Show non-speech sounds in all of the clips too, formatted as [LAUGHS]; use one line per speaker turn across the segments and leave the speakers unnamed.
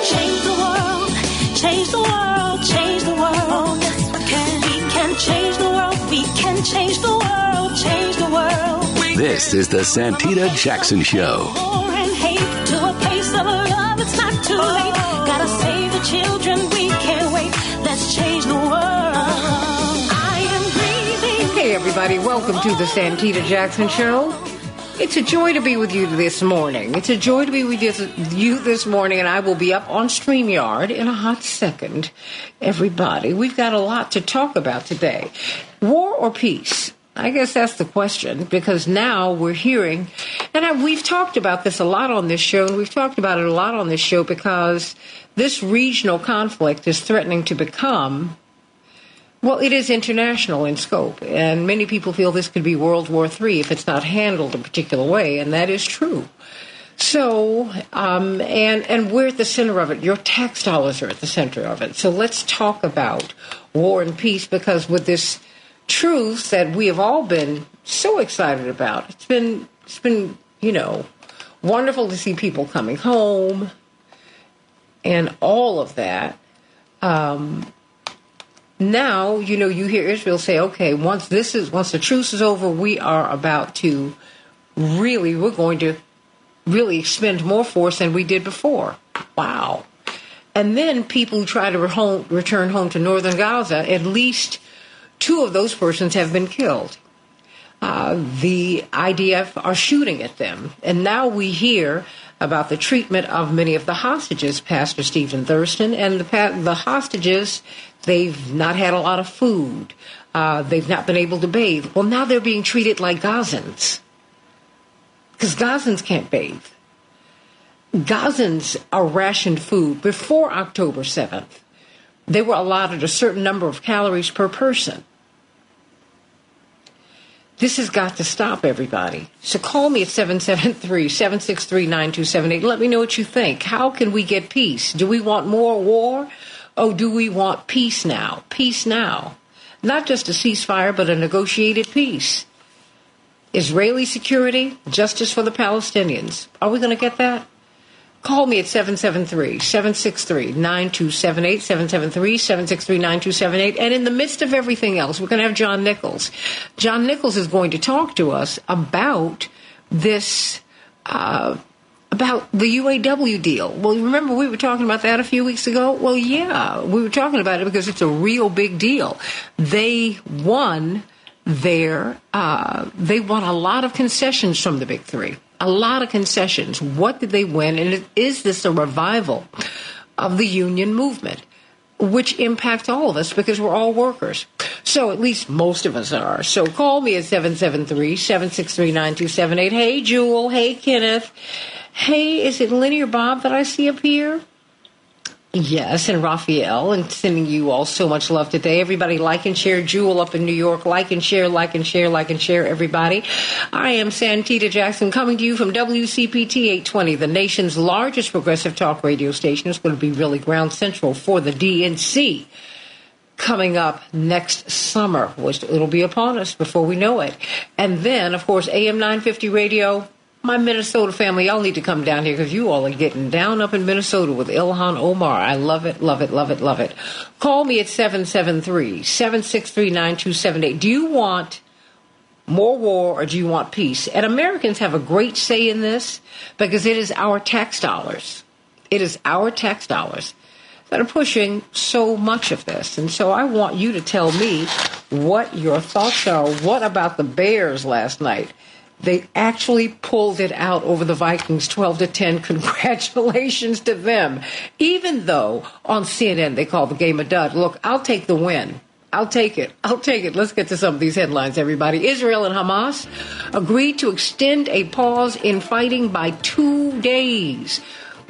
can change the world, change the world, change the world. Yes, we can. We can change the world. We can change the world, change the world.
This is the Santita Jackson Show.
War and hate to a place of love. It's not too late. Gotta save the children. We can't wait. Let's change the world. I am breathing.
Hey, everybody, welcome to the Santita Jackson Show. It's a joy to be with you this morning. It's a joy to be with you- this morning, and I will be up on StreamYard in a hot second. Everybody, we've got a lot to talk about today. War or peace? I guess that's the question because now we're hearing, and I, we've talked about this a lot on this show, and we've talked about it a lot on this show because this regional conflict is threatening to become well, it is international in scope, and many people feel this could be World War III if it's not handled a particular way, and that is true. So, um, and and we're at the center of it. Your tax dollars are at the center of it. So let's talk about war and peace because with this truth that we have all been so excited about, it's been it's been you know wonderful to see people coming home and all of that. Um, now you know you hear Israel say, okay, once this is once the truce is over, we are about to really we're going to really expend more force than we did before. Wow. And then people who try to home, return home to northern Gaza, at least two of those persons have been killed. Uh, the IDF are shooting at them. And now we hear about the treatment of many of the hostages, Pastor Stephen Thurston, and the, the hostages, they've not had a lot of food. Uh, they've not been able to bathe. Well, now they're being treated like Gazans because Gazans can't bathe. Gazans are rationed food before October 7th. They were allotted a certain number of calories per person. This has got to stop, everybody. So call me at 773 763 9278. Let me know what you think. How can we get peace? Do we want more war? Or do we want peace now? Peace now. Not just a ceasefire, but a negotiated peace. Israeli security, justice for the Palestinians. Are we going to get that? Call me at 773 763 9278, 773 763 9278. And in the midst of everything else, we're going to have John Nichols. John Nichols is going to talk to us about this. Uh, about the UAW deal. Well, remember we were talking about that a few weeks ago? Well, yeah, we were talking about it because it's a real big deal. They won their, uh, they won a lot of concessions from the big three. A lot of concessions. What did they win? And is this a revival of the union movement? Which impacts all of us because we're all workers. So at least most of us are. So call me at 773 763 9278. Hey, Jewel. Hey, Kenneth. Hey, is it Linear Bob that I see up here? Yes, and Raphael, and sending you all so much love today. Everybody like and share. Jewel up in New York, like and share, like and share, like and share, everybody. I am Santita Jackson coming to you from WCPT 820, the nation's largest progressive talk radio station. It's going to be really ground central for the DNC coming up next summer, which it'll be upon us before we know it. And then, of course, AM 950 radio, my Minnesota family, y'all need to come down here because you all are getting down up in Minnesota with Ilhan Omar. I love it, love it, love it, love it. Call me at 773 763 9278. Do you want more war or do you want peace? And Americans have a great say in this because it is our tax dollars. It is our tax dollars that are pushing so much of this. And so I want you to tell me what your thoughts are. What about the Bears last night? They actually pulled it out over the Vikings 12 to 10. [LAUGHS] Congratulations to them. Even though on CNN they call the game a dud. Look, I'll take the win. I'll take it. [LAUGHS] I'll take it. Let's get to some of these headlines, everybody. Israel and Hamas agreed to extend a pause in fighting by two days.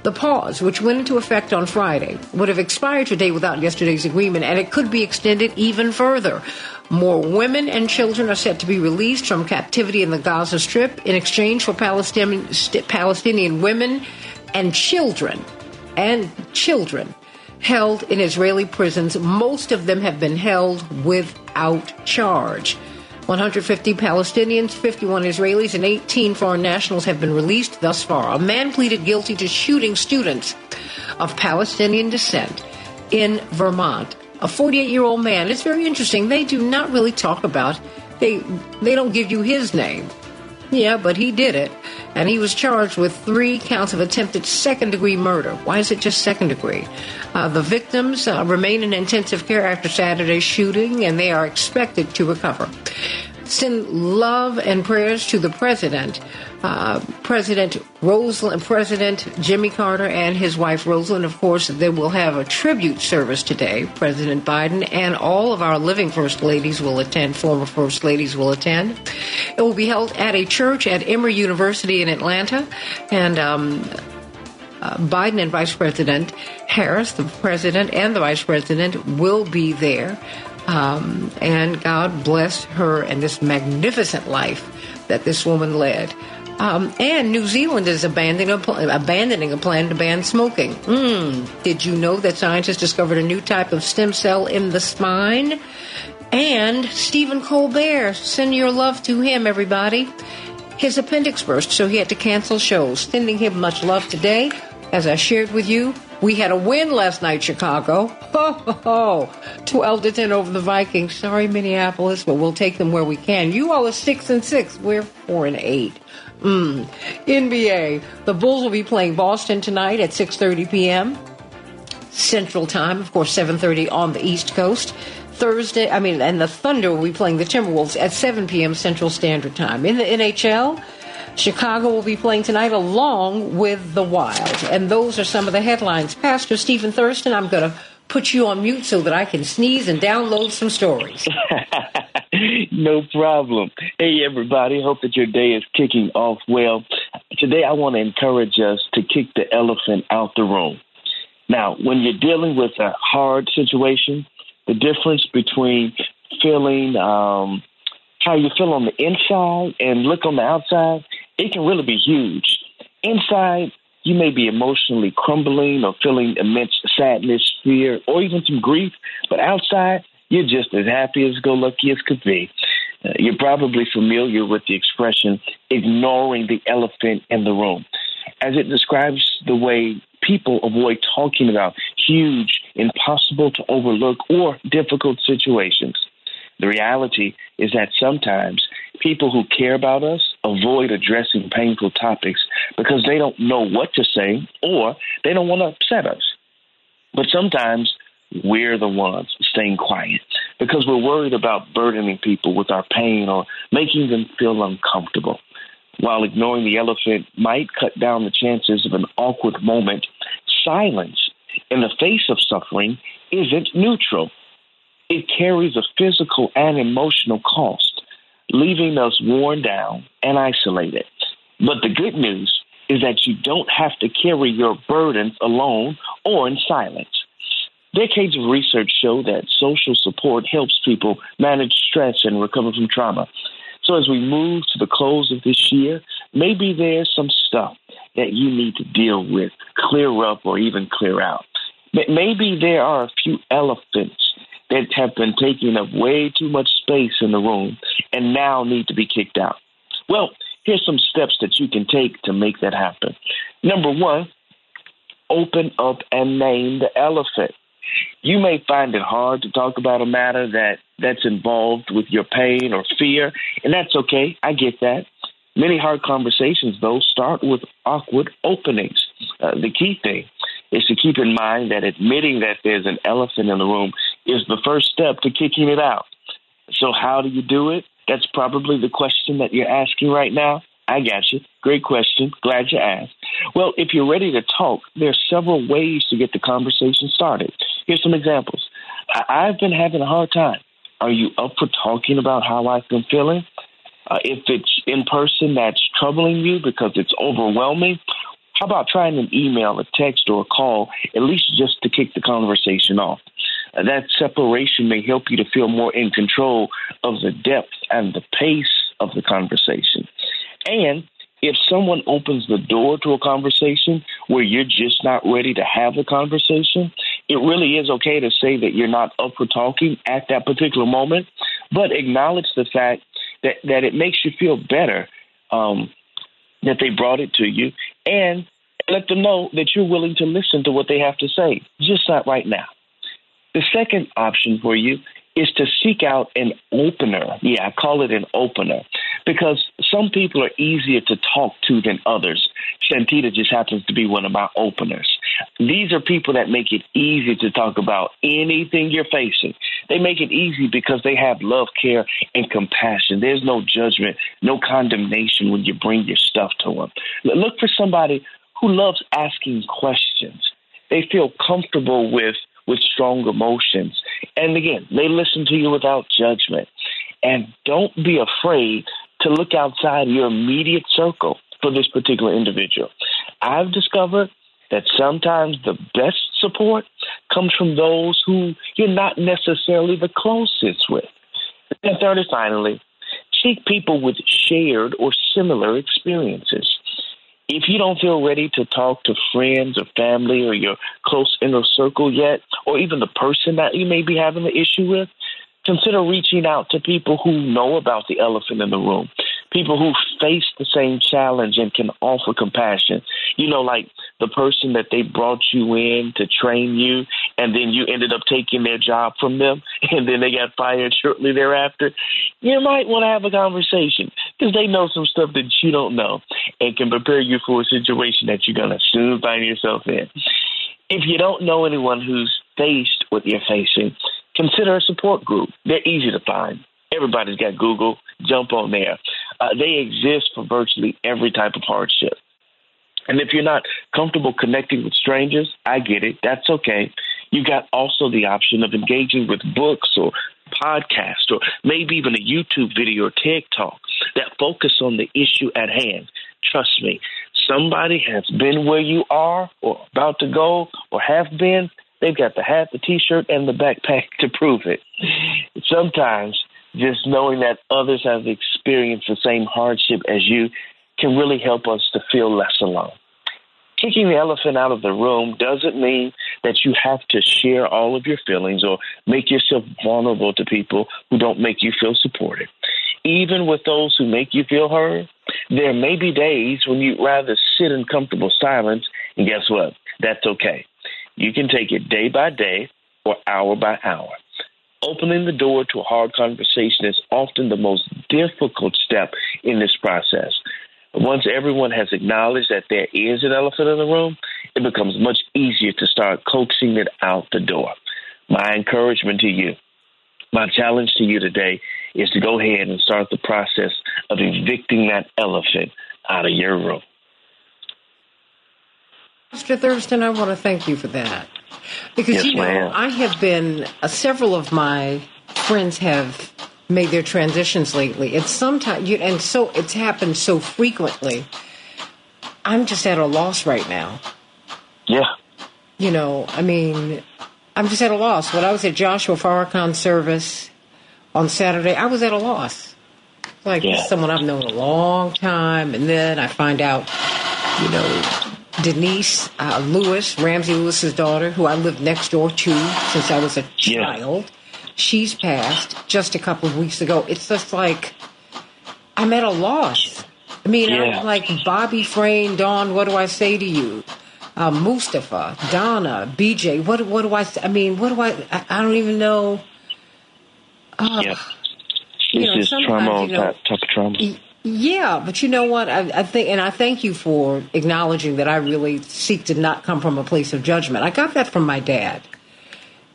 The pause, which went into effect on Friday, would have expired today without yesterday's agreement, and it could be extended even further. More women and children are set to be released from captivity in the Gaza Strip in exchange for Palestinian, Palestinian women and children and children held in Israeli prisons. Most of them have been held without charge. 150 Palestinians, 51 Israelis, and 18 foreign nationals have been released thus far. A man pleaded guilty to shooting students of Palestinian descent in Vermont. A 48 year old man. It's very interesting. They do not really talk about, they, they don't give you his name. Yeah, but he did it. And he was charged with three counts of attempted second degree murder. Why is it just second degree? Uh, the victims uh, remain in intensive care after Saturday's shooting, and they are expected to recover send love and prayers to the president, uh, President Rosalynn, President Jimmy Carter and his wife Rosalynn. Of course, they will have a tribute service today. President Biden and all of our living first ladies will attend. Former first ladies will attend. It will be held at a church at Emory University in Atlanta, and. Um, uh, Biden and Vice President Harris, the president and the vice president, will be there. Um, and God bless her and this magnificent life that this woman led. Um, and New Zealand is abandoning a, pl- abandoning a plan to ban smoking. Mm, did you know that scientists discovered a new type of stem cell in the spine? And Stephen Colbert, send your love to him, everybody. His appendix burst, so he had to cancel shows. Sending him much love today. As I shared with you, we had a win last night, Chicago. Ho, ho, ho. 12 to 10 over the Vikings. Sorry, Minneapolis, but we'll take them where we can. You all are 6 and 6. We're 4 and 8. Mm. NBA. The Bulls will be playing Boston tonight at 6.30 p.m. Central Time. Of course, 7.30 on the East Coast. Thursday, I mean, and the Thunder will be playing the Timberwolves at 7 p.m. Central Standard Time. In the NHL, Chicago will be playing tonight along with the Wild. And those are some of the headlines. Pastor Stephen Thurston, I'm going to put you on mute so that I can sneeze and download some stories. [LAUGHS]
no problem. Hey, everybody. Hope that your day is kicking off well. Today, I want to encourage us to kick the elephant out the room. Now, when you're dealing with a hard situation, the difference between feeling um, how you feel on the inside and look on the outside it can really be huge. Inside, you may be emotionally crumbling or feeling immense sadness, fear, or even some grief, but outside, you're just as happy as go lucky as could be. Uh, you're probably familiar with the expression ignoring the elephant in the room, as it describes the way people avoid talking about huge, impossible to overlook, or difficult situations. The reality is that sometimes people who care about us avoid addressing painful topics because they don't know what to say or they don't want to upset us. But sometimes we're the ones staying quiet because we're worried about burdening people with our pain or making them feel uncomfortable. While ignoring the elephant might cut down the chances of an awkward moment, silence in the face of suffering isn't neutral. It carries a physical and emotional cost leaving us worn down and isolated. But the good news is that you don't have to carry your burdens alone or in silence. Decades of research show that social support helps people manage stress and recover from trauma. So, as we move to the close of this year, maybe there's some stuff that you need to deal with, clear up, or even clear out. Maybe there are a few elephants that have been taking up way too much space in the room and now need to be kicked out. Well, here's some steps that you can take to make that happen. Number one, open up and name the elephant. You may find it hard to talk about a matter that that's involved with your pain or fear, and that's okay. I get that. Many hard conversations, though, start with awkward openings. Uh, the key thing is to keep in mind that admitting that there's an elephant in the room is the first step to kicking it out. So, how do you do it? That's probably the question that you're asking right now. I got you. Great question. Glad you asked. Well, if you're ready to talk, there are several ways to get the conversation started. Here's some examples. I've been having a hard time. Are you up for talking about how I've been feeling? Uh, if it's in person that's troubling you because it's overwhelming, how about trying an email, a text, or a call, at least just to kick the conversation off? That separation may help you to feel more in control of the depth and the pace of the conversation. And if someone opens the door to a conversation where you're just not ready to have the conversation, it really is okay to say that you're not up for talking at that particular moment, but acknowledge the fact that, that it makes you feel better um, that they brought it to you and Let them know that you're willing to listen to what they have to say, just not right now. The second option for you is to seek out an opener. Yeah, I call it an opener because some people are easier to talk to than others. Santita just happens to be one of my openers. These are people that make it easy to talk about anything you're facing. They make it easy because they have love, care, and compassion. There's no judgment, no condemnation when you bring your stuff to them. Look for somebody who loves asking questions. They feel comfortable with with strong emotions. And again, they listen to you without judgment. And don't be afraid to look outside your immediate circle for this particular individual. I've discovered that sometimes the best support comes from those who you're not necessarily the closest with. And third and finally, seek people with shared or similar experiences. If you don't feel ready to talk to friends or family or your close inner circle yet, or even the person that you may be having the issue with, consider reaching out to people who know about the elephant in the room, people who face the same challenge and can offer compassion. You know, like the person that they brought you in to train you, and then you ended up taking their job from them, [LAUGHS] and then they got fired shortly thereafter. You might want to have a conversation because they know some stuff that you don't know and can prepare you for a situation that you're going to soon find yourself in. If you don't know anyone who's faced what you're facing, consider a support group. They're easy to find. Everybody's got Google. Jump on there. Uh, they exist for virtually every type of hardship. And if you're not comfortable connecting with strangers, I get it. That's okay. You've got also the option of engaging with books or podcasts or maybe even a YouTube video or TED talk that focus on the issue at hand. Trust me, somebody has been where you are or about to go or have been. They've got the hat, the t-shirt, and the backpack [LAUGHS] to prove it. Sometimes just knowing that others have experienced the same hardship as you can really help us to feel less alone. Kicking the elephant out of the room doesn't mean that you have to share all of your feelings or make yourself vulnerable to people who don't make you feel supported. Even with those who make you feel heard, there may be days when you'd rather sit in comfortable silence, and guess what? That's okay. You can take it day by day or hour by hour. Opening the door to a hard conversation is often the most difficult step in this process. Once everyone has acknowledged that there is an elephant in the room, it becomes much easier to start coaxing it out the door. My encouragement to you, my challenge to you today is to go ahead and start the process of evicting that elephant out of your room.
Mr. Thurston, I want to thank you for that. Because,
Yes,
you know,
ma'am.
I have been, uh, several of my friends have made their transitions lately. It's sometimes, you, and so it's happened so frequently. I'm just at a loss right now.
Yeah,
You know, I mean, I'm just at a loss. When I was at Joshua Farrakhan's service on Saturday, I was at a loss. Like
Yeah.
someone I've known a long time, and then I find out, you know, Denise uh, Lewis, Ramsey Lewis's daughter, who I lived next door to since I was a
Yeah.
child, she's passed just a couple of weeks ago. It's just like I'm at a loss. I mean,
Yeah.
I'm like Bobby Frayne, Dawn. What do I say to you? uh, Mustafa, Donna, BJ. What what do I? I mean, what do I? I, I don't even know. Uh,
yeah.
you know, sometimes,
trauma
you know,
top, top of trauma.
y- Yeah, but you know what? I, I think, and I thank you for acknowledging that I really seek to not come from a place of judgment. I got that from my dad.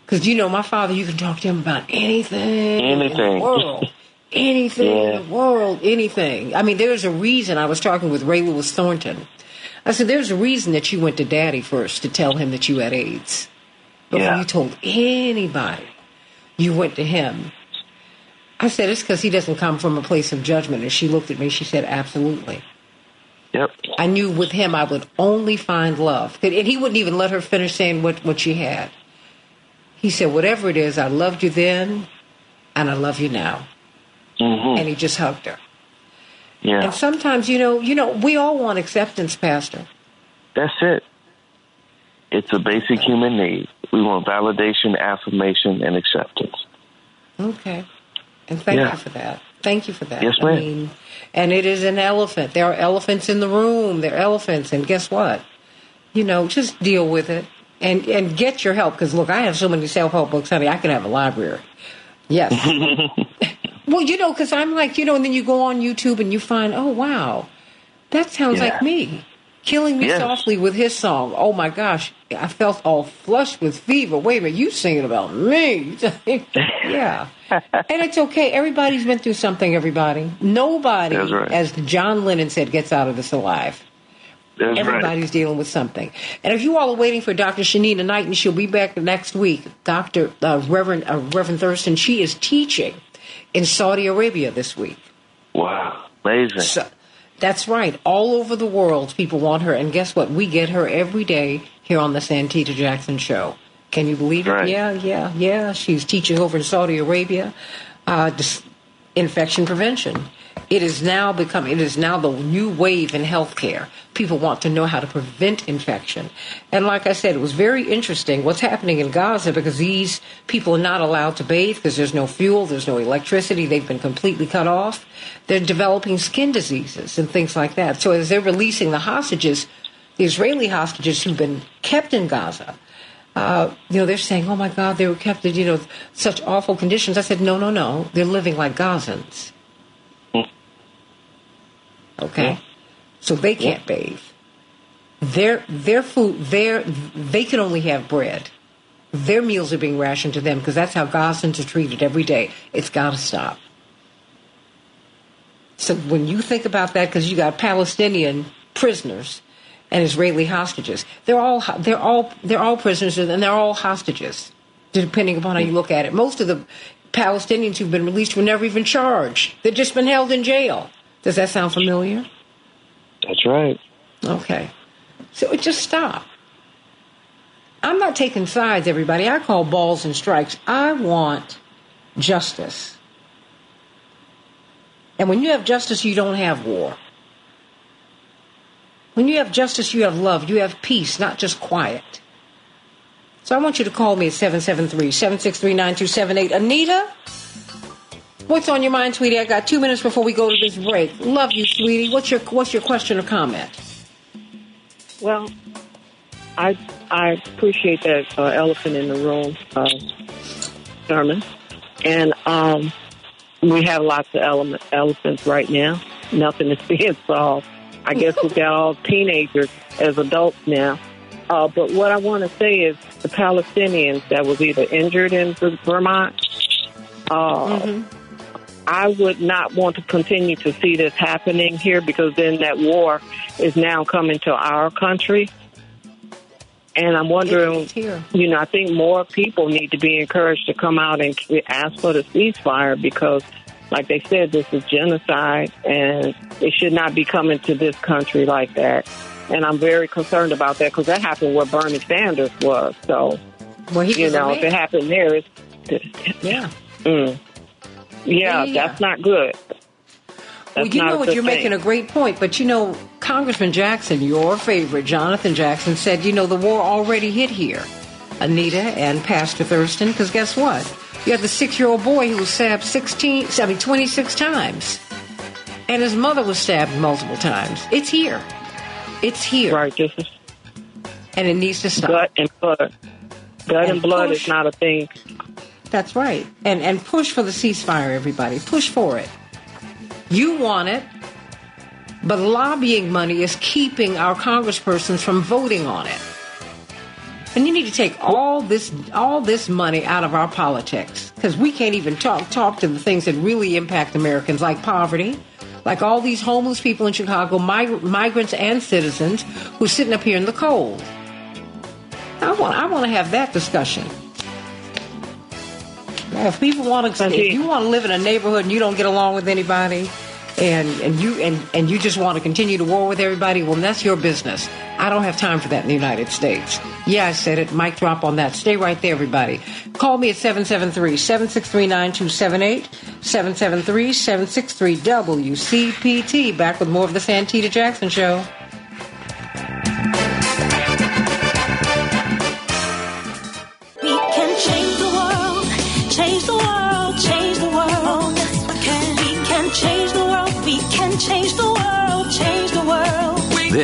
Because, you know, my father, you can talk to him about anything, in the
Anything.
world. Anything
Yeah.
in the world, anything. I mean, there's a reason I was talking with Rae Lewis-Thornton. I said, there's a reason that you went to daddy first to tell him that you had AIDS. Before
Yeah.
you told anybody, you went to him. I said, it's because he doesn't come from a place of judgment. And she looked at me, she said, absolutely.
Yep.
I knew with him I would only find love. And he wouldn't even let her finish saying what, what she had. He said, whatever it is, I loved you then and I love you now.
hmm
And he just hugged her.
Yeah.
And sometimes, you know, you know, we all want acceptance, Pastor.
That's it. It's a basic human need. We want validation, affirmation, and acceptance.
Okay. And thank
Yeah.
you for that. Thank you for that.
Yes,
I
ma'am.
mean, and it is an elephant. There are elephants in the room. There are elephants. And guess what? You know, just deal with it and and get your help. Because look, I have so many self help books, honey. I can have a library. Yes. [LAUGHS] well, you know, because I'm like, you know, and then you go on YouTube and you find, oh wow, that sounds
Yeah.
like me. Killing me softly with his song. Oh my gosh, I felt all flushed with fever. Wait a minute, you singing about me? [LAUGHS] yeah, and it's okay. Everybody's been through something. Everybody, nobody,
right.
as John Lennon said, gets out of this alive.
That's right.
Everybody's dealing with something. And if you all are waiting for Dr. Shanina Knight, and she'll be back next week, Dr. Uh, Reverend uh, Reverend Thurston, she is teaching in Saudi Arabia this week.
Wow. Amazing.
So, that's right. All over the world, people want her. And guess what? We get her every day here on the Santita Jackson Show. Can you believe it?
Right.
Yeah, yeah, yeah. She's teaching over in Saudi Arabia, uh, infection prevention. It is now become. It is now the new wave in healthcare. People want to know how to prevent infection, and like I said, it was very interesting what's happening in Gaza because these people are not allowed to bathe because there's no fuel, there's no electricity. They've been completely cut off. They're developing skin diseases and things like that. So as they're releasing the hostages, the Israeli hostages who've been kept in Gaza, uh, you know, they're saying, "Oh my God, they were kept in you know such awful conditions." I said, "No, no, no. They're living like Gazans." Okay, so they can't bathe. Their their food, their they can only have bread. Their meals are being rationed to them because that's how Gazans are treated every day. It's got to stop. So when you think about that, because you got Palestinian prisoners and Israeli hostages, they're all they're all they're all prisoners and they're all hostages, depending upon how you look at it. Most of the Palestinians who've been released were never even charged; they've just been held in jail. Does that sound familiar?
That's right.
Okay, so it just stop. I'm not taking sides, everybody. I call balls and strikes. I want justice. And when you have justice, you don't have war. When you have justice, you have love. You have peace, not just quiet. So I want you to call me at 773 763 9278. Anita, what's on your mind, sweetie? I got two minutes before we go to this break. Love you, sweetie. What's your, what's your question or comment?
Well, I I appreciate that uh, elephant in the room uh, sermon, and um, we have lots of element, elephants right now. Nothing is being solved. I guess we got all teenagers as adults now. Uh, but what I want to say is the Palestinians that was either injured in Vermont. Uh, I would not want to continue to see this happening here because then that war is now coming to our country. And I'm wondering, you know, I think more people need to be encouraged to come out and ask for the ceasefire because, like they said, this is genocide and it should not be coming to this country like that. And I'm very concerned about that because that happened where Bernie Sanders was. So,
Well, he
you know, if it happened there, it's,
Yeah.
mm, yeah,
Yeah.
that's not good.
Well, you know what? You're making a great point, but you know, Congressman Jackson, your favorite, Jonathan Jackson, said, you know, the war already hit here, Anita and Pastor Thurston, because guess what? You had the six-year-old boy who was stabbed 16, I mean, 26 times, and his mother was stabbed multiple times. It's here. It's here,
Right, this is
and it needs to stop.
gut and blood. Gut
And
and blood
push.
is not a thing.
That's right. And and push for the ceasefire, everybody. Push for it. You want it, but lobbying money is keeping our congresspersons from voting on it. And you need to take all this all this money out of our politics because we can't even talk talk to the things that really impact Americans, like poverty, like all these homeless people in Chicago, mig- migrants and citizens who are sitting up here in the cold. I want I want to have that discussion. If people want to, if you want to live in a neighborhood and you don't get along with anybody, and and you and and you just want to continue to war with everybody, well, that's your business. I don't have time for that in the United States. Yeah, I said it. Mic drop on that. Stay right there, everybody. Call me at 773-763-9278, 773-763-WCPT. Back with more of the Santita Jackson Show.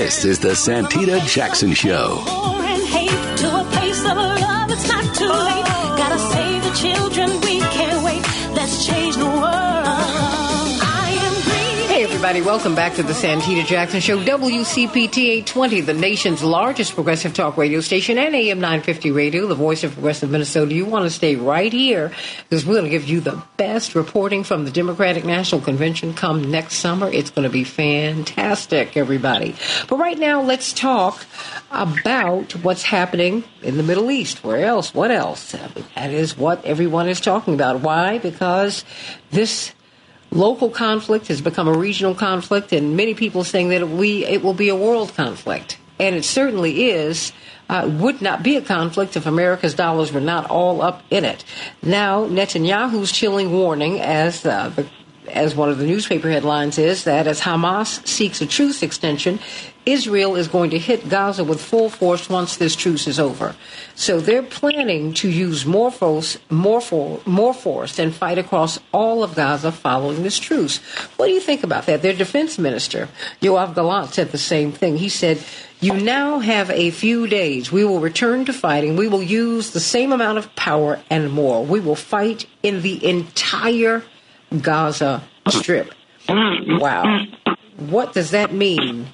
This is the Santita Jackson Show.
Gotta save the children.
Everybody, welcome back to the Santita Jackson Show, WCPT 820, the nation's largest progressive talk radio station, and AM 950 Radio, the voice of progressive Minnesota. You want to stay right here because we're going to give you the best reporting from the Democratic National Convention come next summer. It's going to be fantastic, everybody. But right now, let's talk about what's happening in the Middle East. Where else? What else? That is what everyone is talking about. Why? Because this local conflict has become a regional conflict, and many people saying that we it will be a world conflict, and it certainly is. Uh, would not be a conflict if America's dollars were not all up in it. Now, Netanyahu's chilling warning, as uh, the as one of the newspaper headlines is, that as Hamas seeks a truce extension, Israel is going to hit Gaza with full force once this truce is over. So they're planning to use more force, more, for, more force and fight across all of Gaza following this truce. What do you think about that? Their defense minister, Yoav Gallant, said the same thing. He said, you now have a few days. We will return to fighting. We will use the same amount of power and more. We will fight in the entire Gaza Strip. Wow. What does that mean?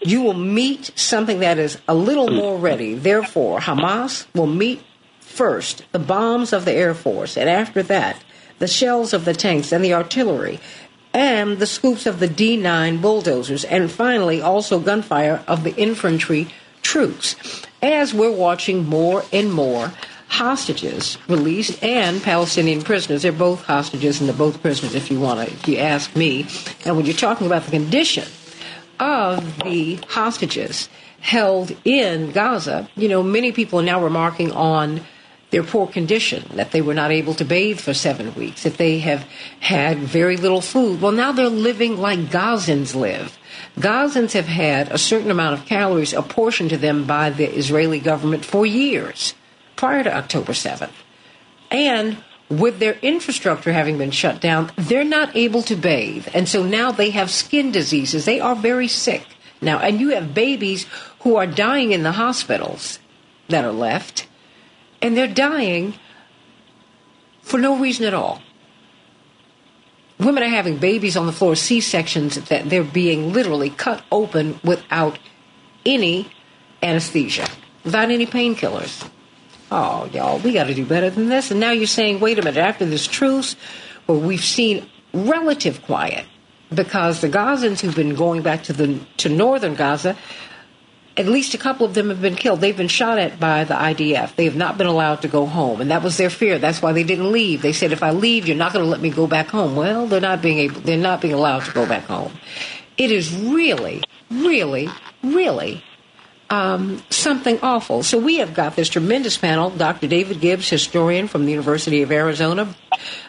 You will meet something that is a little more ready. Therefore, Hamas will meet first the bombs of the Air Force, and after that, the shells of the tanks and the artillery, and the scoops of the D 9 bulldozers, and finally, also gunfire of the infantry troops. As we're watching more and more hostages released and Palestinian prisoners. They're both hostages and they're both prisoners, if you want to, if you ask me. And when you're talking about the condition of the hostages held in Gaza, you know, many people are now remarking on their poor condition, that they were not able to bathe for seven weeks, that they have had very little food. Well, now they're living like Gazans live. Gazans have had a certain amount of calories apportioned to them by the Israeli government for years prior to October 7th. And with their infrastructure having been shut down, they're not able to bathe. And so now they have skin diseases. They are very sick now. And you have babies who are dying in the hospitals that are left, and they're dying for no reason at all. Women are having babies on the floor, C sections, that they're being literally cut open without any anesthesia, without any painkillers. Oh, y'all, we got to do better than this. And now you're saying, wait a minute, after this truce, where we've seen relative quiet, because the Gazans who've been going back to the to northern Gaza, at least a couple of them have been killed. They've been shot at by the IDF. They have not been allowed to go home, and that was their fear. That's why they didn't leave. They said, if I leave, you're not going to let me go back home. Well, they're not being able. They're not being allowed to go back home. It is really, really, really um, something awful. So we have got this tremendous panel. Dr. David Gibbs, historian from the University of Arizona.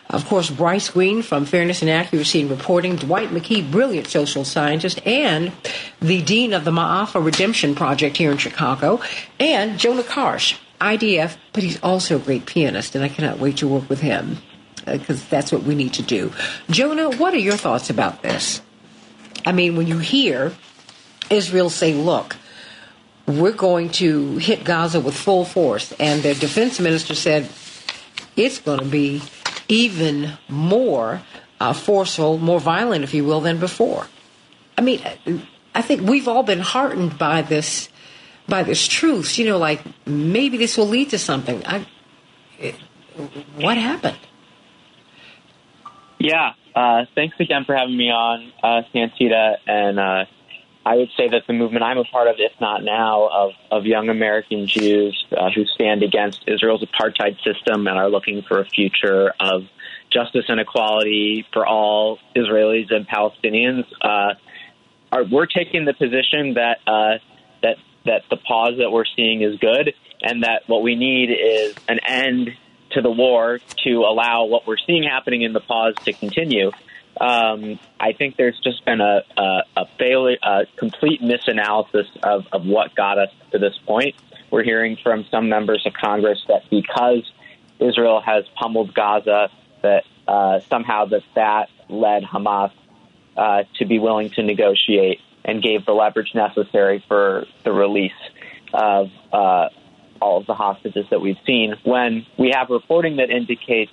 Of course, Bryce Greene from Fairness and Accuracy in Reporting. Dwight McKee, brilliant social scientist. And the dean of the Ma'afa Redemption Project here in Chicago. And Jonah Karsh, IDF, but he's also a great pianist, and I cannot wait to work with him because that's what we need to do. Jonah, what are your thoughts about this? I mean, when you hear Israel say, look, we're going to hit Gaza with full force. And their defense minister said it's going to be even more uh, forceful, more violent, if you will, than before. I mean, I think we've all been heartened by this, by this truth. You know, like maybe this will lead to something. I, it, what happened?
Yeah. Uh, thanks again for having me on, uh, Santita, and uh, I would say that the movement I'm a part of, if not now, of, of young American Jews uh, who stand against Israel's apartheid system and are looking for a future of justice and equality for all Israelis and Palestinians, uh, are we're taking the position that uh, that that the pause that we're seeing is good, and that what we need is an end to the war to allow what we're seeing happening in the pause to continue. Um, I think there's just been a, a, a failure, a complete misanalysis of, of what got us to this point. We're hearing from some members of Congress that because Israel has pummeled Gaza, that uh, somehow that that led Hamas uh, to be willing to negotiate and gave the leverage necessary for the release of uh, all of the hostages that we've seen. When we have reporting that indicates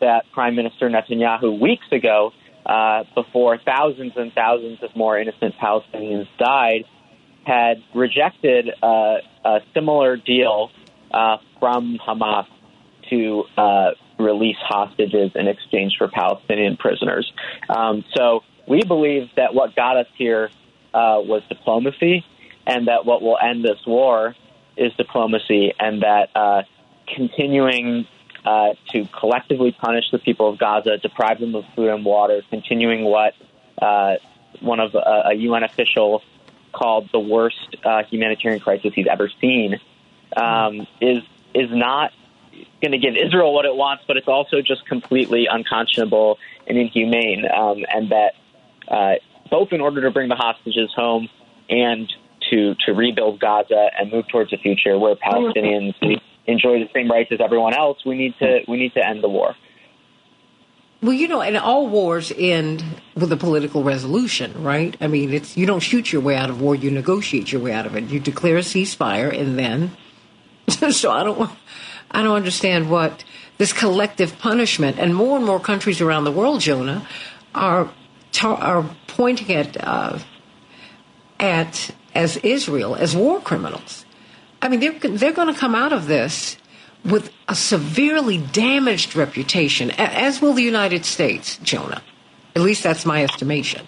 that Prime Minister Netanyahu weeks ago, uh, before thousands and thousands of more innocent Palestinians died, had rejected uh, a similar deal uh, from Hamas to uh, release hostages in exchange for Palestinian prisoners. Um, so we believe that what got us here uh, was diplomacy, and that what will end this war is diplomacy, and that continuing uh, to collectively punish the people of Gaza, deprive them of food and water, continuing what uh, one of uh, a UN official called the worst uh, humanitarian crisis he's ever seen, um, is is not going to give Israel what it wants, but it's also just completely unconscionable and inhumane, um, and that uh, both in order to bring the hostages home and to to rebuild Gaza and move towards a future where Palestinians enjoy the same rights as everyone else, we need to we need to end the war.
Well, you know, and all wars end with a political resolution, right? I mean, it's you don't shoot your way out of war; you negotiate your way out of it. You declare a ceasefire, and then. [LAUGHS] so I don't, I don't understand what this collective punishment, and more and more countries around the world, Jonah, are are pointing at uh, at as Israel as war criminals. I mean, they're they're going to come out of this with a severely damaged reputation, as will the United States, Jonah. At least that's my estimation.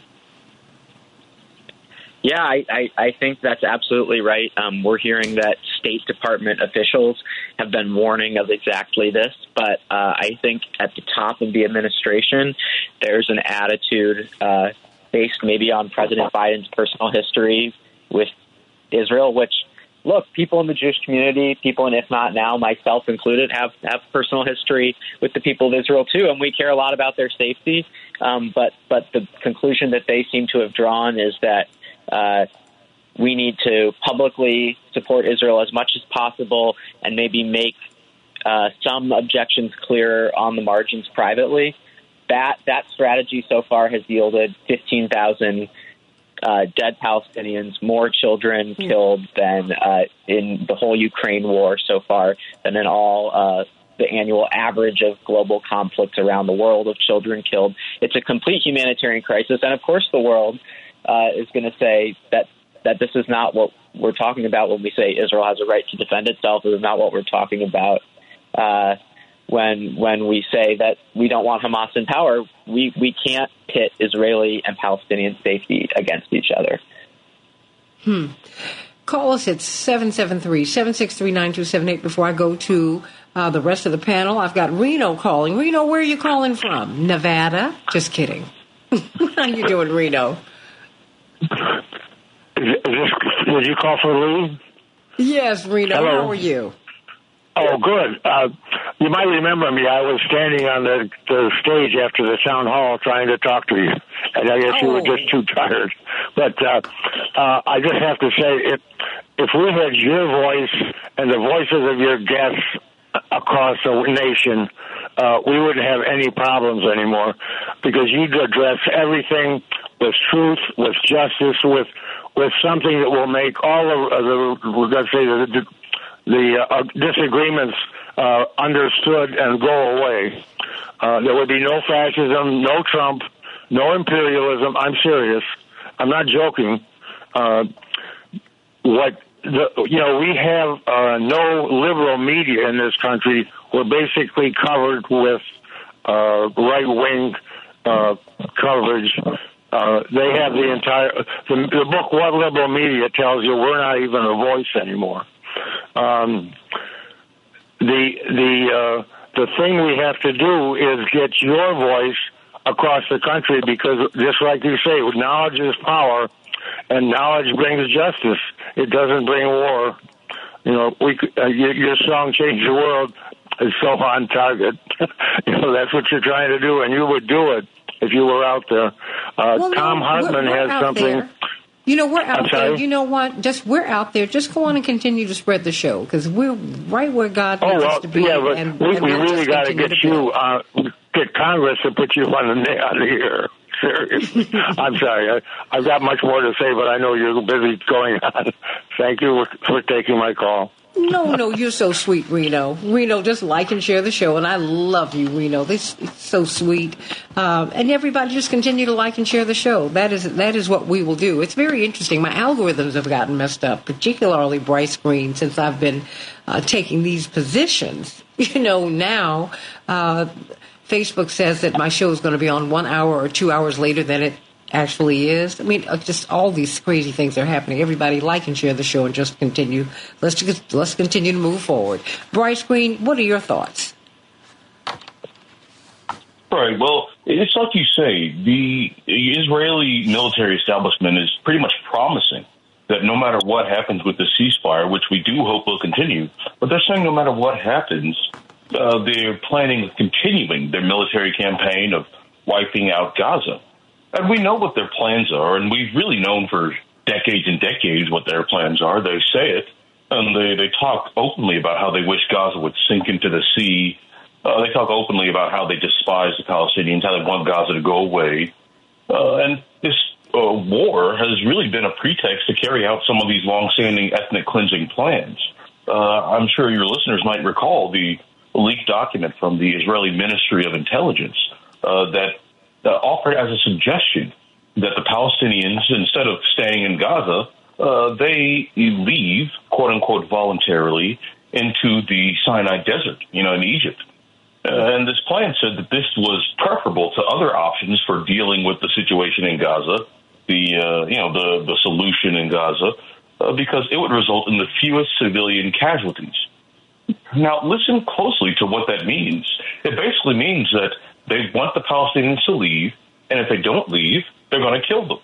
Yeah, I, I, I think that's absolutely right. Um, we're hearing that State Department officials have been warning of exactly this, but uh, I think at the top of the administration, there's an attitude uh, based maybe on President Biden's personal history with Israel, which look, people in the Jewish community, people in If Not Now, myself included, have have personal history with the people of Israel too, and we care a lot about their safety. Um, but but the conclusion that they seem to have drawn is that uh, we need to publicly support Israel as much as possible, and maybe make uh, some objections clear on the margins privately. That that strategy so far has yielded fifteen thousand uh, dead Palestinians, more children mm. killed than uh, in the whole Ukraine war so far, than in all uh, the annual average of global conflicts around the world of children killed. It's a complete humanitarian crisis, and of course, the world uh, is going to say that that this is not what we're talking about when we say Israel has a right to defend itself. This is not what we're talking about. When when we say that we don't want Hamas in power, we, we can't pit Israeli and Palestinian safety against each other.
Hmm. Call us at 773-763-9278 before I go to uh, the rest of the panel. I've got Reno calling. Reno, where are you calling from? Nevada? Just kidding. [LAUGHS] How you doing, Reno?
Is this, did you call for Lee?
Yes, Reno.
Hello.
How are you?
Oh, good. Uh, you might remember me. I was standing on the, the stage after the town hall trying to talk to you, and I guess you were just too tired. But uh, uh, I just have to say, if if we had your voice and the voices of your guests across the nation, uh, we wouldn't have any problems anymore because you'd address everything with truth, with justice, with with something that will make all of the, let's say, the, the uh, disagreements uh, understood and go away. Uh, there would be no fascism, no Trump, no imperialism. I'm serious. I'm not joking. Uh, what the, you know, we have uh, no liberal media in this country. We're basically covered with uh, right wing uh, coverage. Uh, they have the entire the, the book. What liberal media tells you we're not even a voice anymore. Um, the the uh, the thing we have to do is get your voice across the country because, just like you say, knowledge is power, and knowledge brings justice. It doesn't bring war. You know, we uh, your, your song "Change the World" is so on target. [LAUGHS] you know, that's what you're trying to do, and you would do it if you were out there. Uh,
Well,
Thom Hartmann
we're- we're
has something.
there. You know, we're out there. You know what? Just we're out there. Just go on and continue to spread the show because we're right where God
Oh
needs us to be.
yeah, but
and,
we,
and
we
we'll
really got to get you, uh, get Congress to put you on the on the air. Seriously. [LAUGHS] I'm sorry. I, I've got much more to say, but I know you're busy going on. Thank you for taking my call.
No, no, you're so sweet, Reno. Reno, just like and share the show, and I love you, Reno. This is so sweet. Um, and everybody, just continue to like and share the show. That is that is what we will do. It's very interesting. My algorithms have gotten messed up, particularly Bryce Greene, since I've been uh, taking these positions. [LAUGHS] You know, now uh, Facebook says that my show is going to be on one hour or two hours later than it actually is. I mean, uh, just all these crazy things are happening. Everybody like and share the show and just continue. Let's just, let's continue to move forward. Bryce Greene, what are your thoughts?
Right. Well, it's like you say, the Israeli military establishment is pretty much promising that no matter what happens with the ceasefire, which we do hope will continue, but they're saying no matter what happens, uh, they're planning continuing their military campaign of wiping out Gaza. And we know what their plans are, and we've really known for decades and decades what their plans are. They say it, and they, they talk openly about how they wish Gaza would sink into the sea. Uh, they talk openly about how they despise the Palestinians, how they want Gaza to go away. Uh, and this uh, war has really been a pretext to carry out some of these longstanding ethnic cleansing plans. Uh, I'm sure your listeners might recall the leaked document from the Israeli Ministry of Intelligence uh, that uh, offered as a suggestion that the Palestinians, instead of staying in Gaza, uh, they leave, quote unquote, voluntarily into the Sinai Desert, you know, in Egypt. Uh, and this plan said that this was preferable to other options for dealing with the situation in Gaza, the uh, you know the the solution in Gaza, uh, because it would result in the fewest civilian casualties. Now, listen closely to what that means. It basically means that they want the Palestinians to leave, and if they don't leave, they're going to kill them.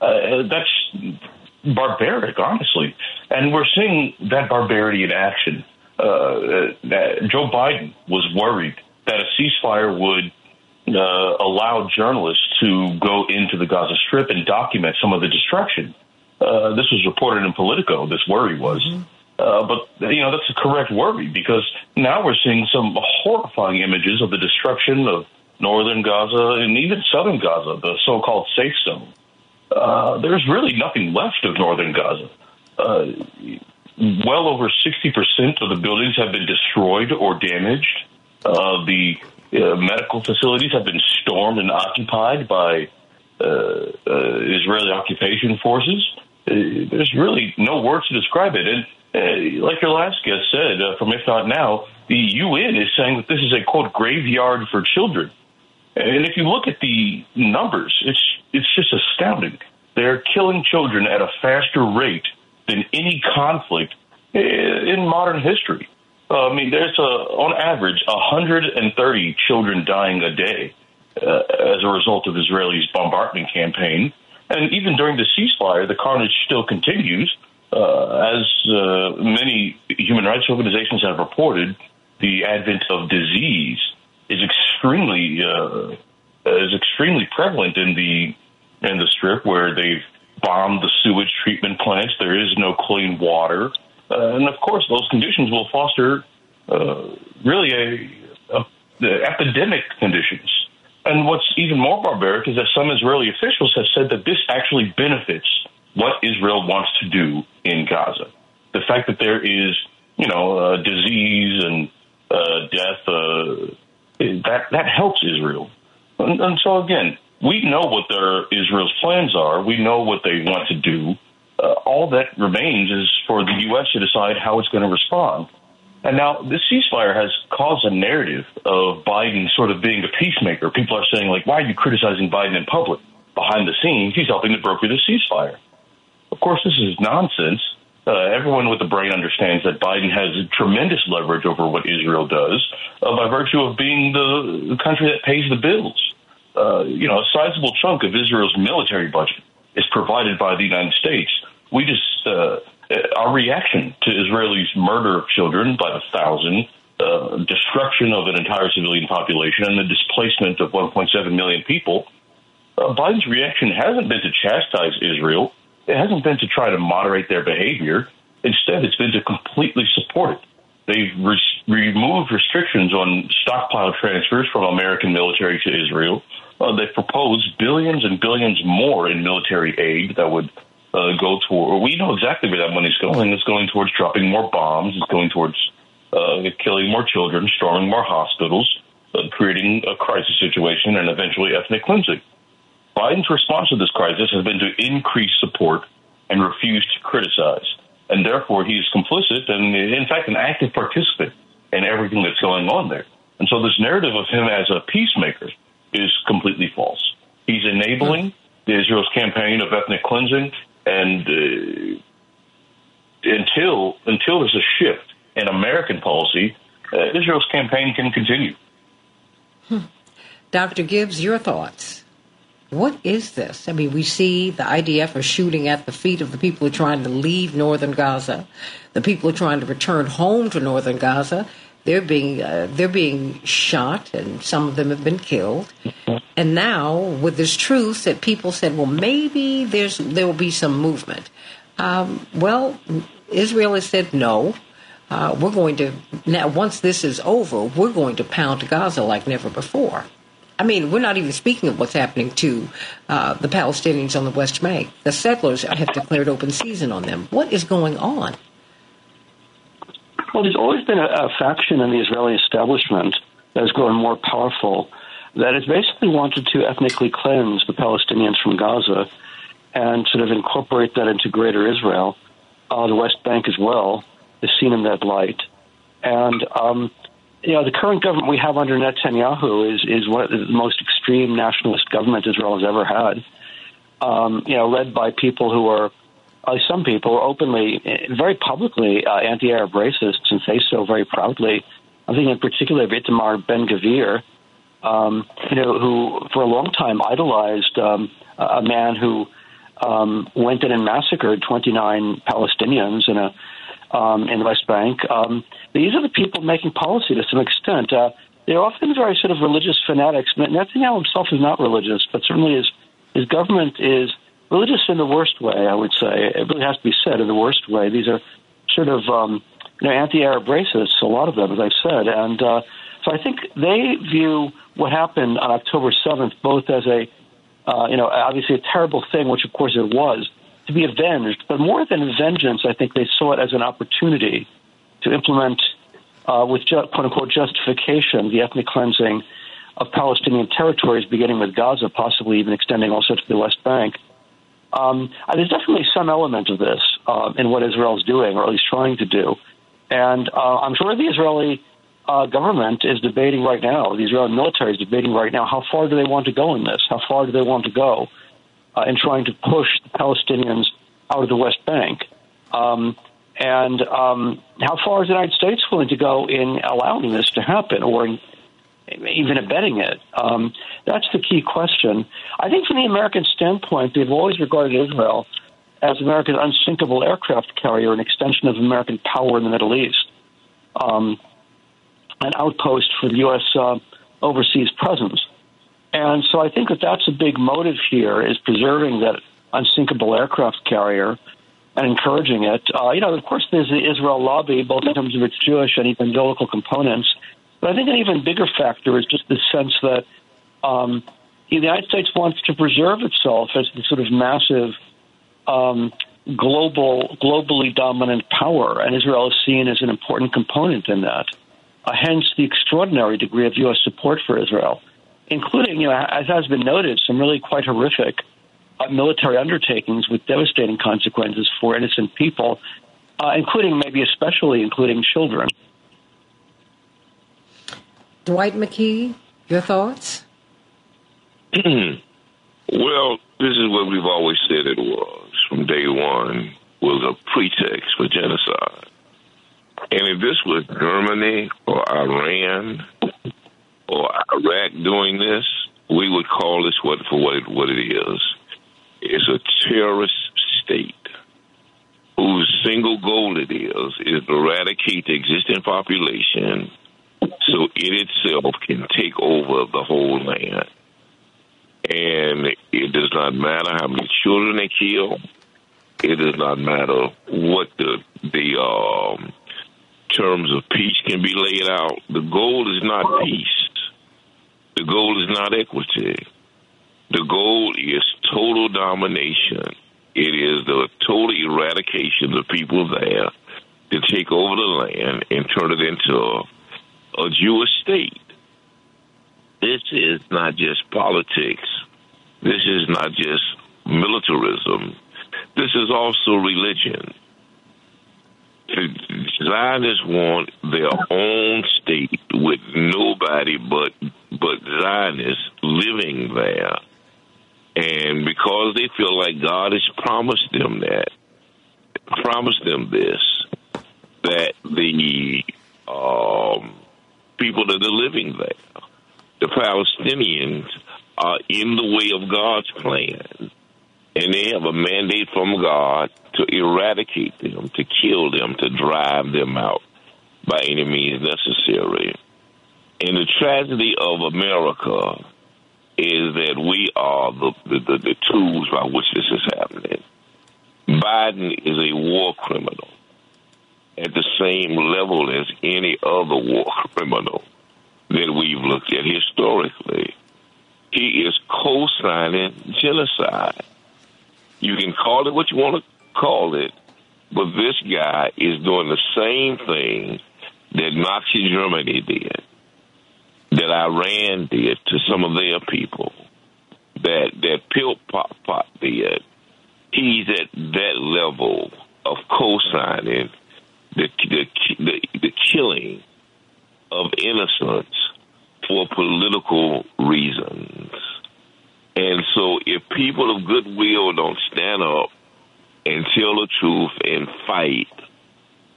Uh, that's barbaric, honestly. And we're seeing that barbarity in action. Uh, Joe Biden was worried that a ceasefire would uh, allow journalists to go into the Gaza Strip and document some of the destruction. Uh, this was reported in Politico. This worry was. Mm-hmm. Uh, but you know that's a correct worry because now we're seeing some horrifying images of the destruction of northern Gaza and even southern Gaza, the so-called safe zone. Uh, there's really nothing left of northern Gaza. Uh, well over 60% of the buildings have been destroyed or damaged. Uh, the uh, medical facilities have been stormed and occupied by uh, Israeli occupation forces. Uh, there's really no words to describe it. And uh, like your last guest said, uh, from If Not Now, the UN is saying that this is a quote graveyard for children. And if you look at the numbers, it's it's just astounding. They're killing children at a faster rate than any conflict in modern history. Uh, I mean, there's a, on average 130 children dying a day uh, as a result of Israel's bombardment campaign. And even during the ceasefire, the carnage still continues. Uh, as uh, many human rights organizations have reported, the advent of disease is extremely uh, is extremely prevalent in the in the strip where they've bombed the sewage treatment plants. There is no clean water, uh, and of course, those conditions will foster uh, really a, a, a epidemic conditions. And what's even more barbaric is that some Israeli officials have said that this actually benefits what Israel wants to do in Gaza. The fact that there is, you know, uh, disease and uh, death, uh, that that helps Israel. And, and so again, we know what their Israel's plans are. We know what they want to do. Uh, all that remains is for the U.S. to decide how it's going to respond. And now this ceasefire has caused a narrative of Biden sort of being a peacemaker. People are saying, like, why are you criticizing Biden in public? Behind the scenes, he's helping to broker the ceasefire. Of course, this is nonsense. Uh, everyone with a brain understands that Biden has tremendous leverage over what Israel does uh, by virtue of being the, country that pays the bills. Uh, you know, a sizable chunk of Israel's military budget is provided by the United States. We just, uh, our reaction to Israelis' murder of children by the thousand, uh, destruction of an entire civilian population, and the displacement of 1.7 million people, uh, Biden's reaction hasn't been to chastise Israel it hasn't been to try to moderate their behavior. Instead, it's been to completely support it. They've re- removed restrictions on stockpile transfers from American military to Israel. uh, they proposed billions and billions more in military aid that would uh, go toward. We know exactly where that money's going. It's going towards dropping more bombs. It's going towards uh, killing more children, storming more hospitals, uh, creating a crisis situation, and eventually ethnic cleansing. Biden's response to this crisis has been to increase support and refuse to criticize. And therefore, he is complicit and, in fact, an active participant in everything that's going on there. And so, this narrative of him as a peacemaker is completely false. He's enabling the Israel's campaign of ethnic cleansing, and uh, until until there's a shift in American policy, uh, Israel's campaign can continue.
Dr. Gibbs, your thoughts? What is this? I mean, we see the IDF are shooting at the feet of the people who are trying to leave northern Gaza, the people who are trying to return home to northern Gaza. They're being uh, they're being shot, and some of them have been killed. And now, with this truth that people said, well, maybe there's there will be some movement. Um, well, Israel has said no. Uh, we're going to now. Once this is over, we're going to pound Gaza like never before. I mean, we're not even speaking of what's happening to uh, the Palestinians on the West Bank. The settlers have declared open season on them. What is going on?
Well, there's always been a, a faction in the Israeli establishment that has grown more powerful that has basically wanted to ethnically cleanse the Palestinians from Gaza and sort of incorporate that into greater Israel. Uh, the West Bank as well is seen in that light. And, um, you know, the current government we have under Netanyahu is, is one of the most extreme nationalist government Israel has ever had. Um, you know, led by people who are, uh, some people openly, very publicly uh, anti-Arab racists and say so very proudly. I think in particular of Itamar Ben-Gvir, um, you know, who for a long time idolized um, a man who um, went in and massacred 29 Palestinians in a um, in the West Bank. Um, these are the people making policy to some extent. Uh, they're often very sort of religious fanatics. Netanyahu himself is not religious, but certainly his his government is religious in the worst way. I would say it really has to be said in the worst way. These are sort of um, you know anti-Arab racists, a lot of them, as I've said, and uh, so I think they view what happened on October 7th both as a uh, you know obviously a terrible thing, which of course it was, to be avenged. But more than vengeance, I think they saw it as an opportunity to implement, uh, with ju- quote unquote justification, the ethnic cleansing of Palestinian territories, beginning with Gaza, possibly even extending also to the West Bank. Um, there's definitely some element of this uh, in what Israel is doing, or at least trying to do. And uh, I'm sure the Israeli uh, government is debating right now, the Israeli military is debating right now, how far do they want to go in this? How far do they want to go? uh, in trying to push the Palestinians out of the West Bank. Um, and um, how far is the United States willing to go in allowing this to happen or in, even abetting it? Um, that's the key question. I think from the American standpoint, they've always regarded Israel as America's unsinkable aircraft carrier, an extension of American power in the Middle East, um, an outpost for the U.S. Uh, overseas presence. And so I think that that's a big motive here is preserving that unsinkable aircraft carrier and encouraging it. Uh, you know, of course, there's the Israel lobby, both in terms of its Jewish and evangelical components. But I think an even bigger factor is just the sense that um, the United States wants to preserve itself as the sort of massive um, global, globally dominant power, and Israel is seen as an important component in that. Uh, hence, the extraordinary degree of U.S. support for Israel including, you know, as has been noted, some really quite horrific uh, military undertakings with devastating consequences for innocent people, uh, including maybe especially including children.
Dwight McKee, your thoughts? [CLEARS THROAT]
well, this is what we've always said it was from day one was a pretext for genocide. And if this was Germany or Iran or Iraq doing this, we would call this what for what it, what it is. It's a terrorist state whose single goal it is is to eradicate the existing population so it itself can take over the whole land. And it does not matter how many children they kill. It does not matter what the the um, terms of peace can be laid out. The goal is not peace. The goal is not equity. The goal is total domination. It is the total eradication of people there to take over the land and turn it into a, Jewish state. This is not just politics. This is not just militarism. This is also religion. Zionists want their own state with nobody but but Zionists living there. And because they feel like God has promised them that, promised them this, that the um, people that are living there, the Palestinians, are in the way of God's plan. And they have a mandate from God to eradicate them, to kill them, to drive them out by any means necessary. And the tragedy of America is that we are the, the, the, the tools by which this is happening. Biden is a war criminal at the same level as any other war criminal that we've looked at historically. He is co signing genocide. You can call it what you want to call it, but this guy is doing the same thing that Nazi Germany did, that Iran did to some of their people, that that Pol Pot did. He's at that level of co-signing the the the, the killing of innocents for political reasons. And so, if people of goodwill don't stand up and tell the truth and fight,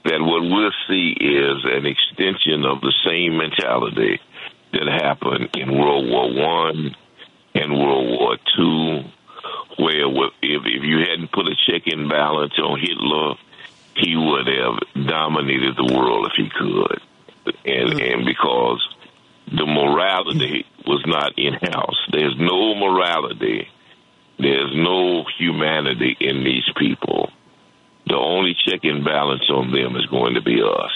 then what we'll see is an extension of the same mentality that happened in World War One and World War Two, where if, if you hadn't put a check and balance on Hitler, he would have dominated the world if he could, and mm-hmm. and because the morality was not in house. There's no morality. There's no humanity in these people. The only check and balance on them is going to be us.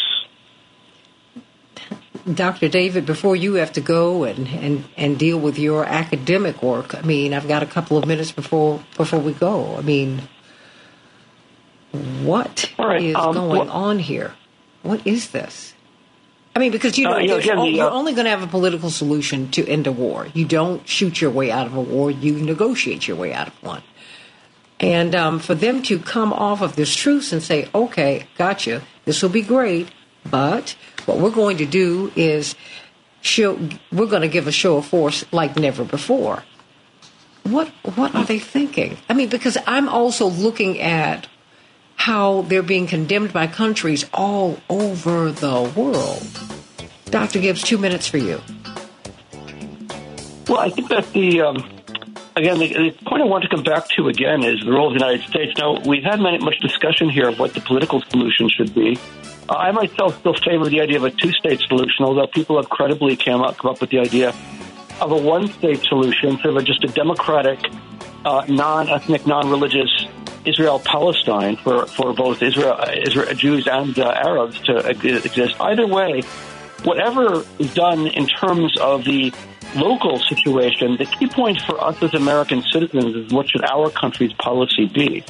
Dr. David, before you have to go and, and, and deal with your academic work, I mean, I've got a couple of minutes before before we go. I mean, what
right,
is
um,
going
well-
on here? What is this? I mean, because you know,
Uh, you know,
o-
the,
you're
uh,
only going to have a political solution to end a war. You don't shoot your way out of a war; you negotiate your way out of one. And um, for them to come off of this truce and say, "Okay, gotcha, this will be great," but what we're going to do is show we're going to give a show of force like never before. What what are they thinking? I mean, because I'm also looking at how they're being condemned by countries all over the world. Dr. Gibbs, two minutes for you.
Well, I think that the um, again the, the point I want to come back to again is the role of the United States. Now we've had many, much discussion here of what the political solution should be. I myself still favor the idea of a two-state solution, although people have credibly come up, come up with the idea of a one-state solution, sort of a, just a democratic, uh, non-ethnic, non-religious Israel-Palestine for, for both Israel, Israel Jews and uh, Arabs to exist. Either way, whatever is done in terms of the local situation, the key point for us as American citizens is what should our country's policy be?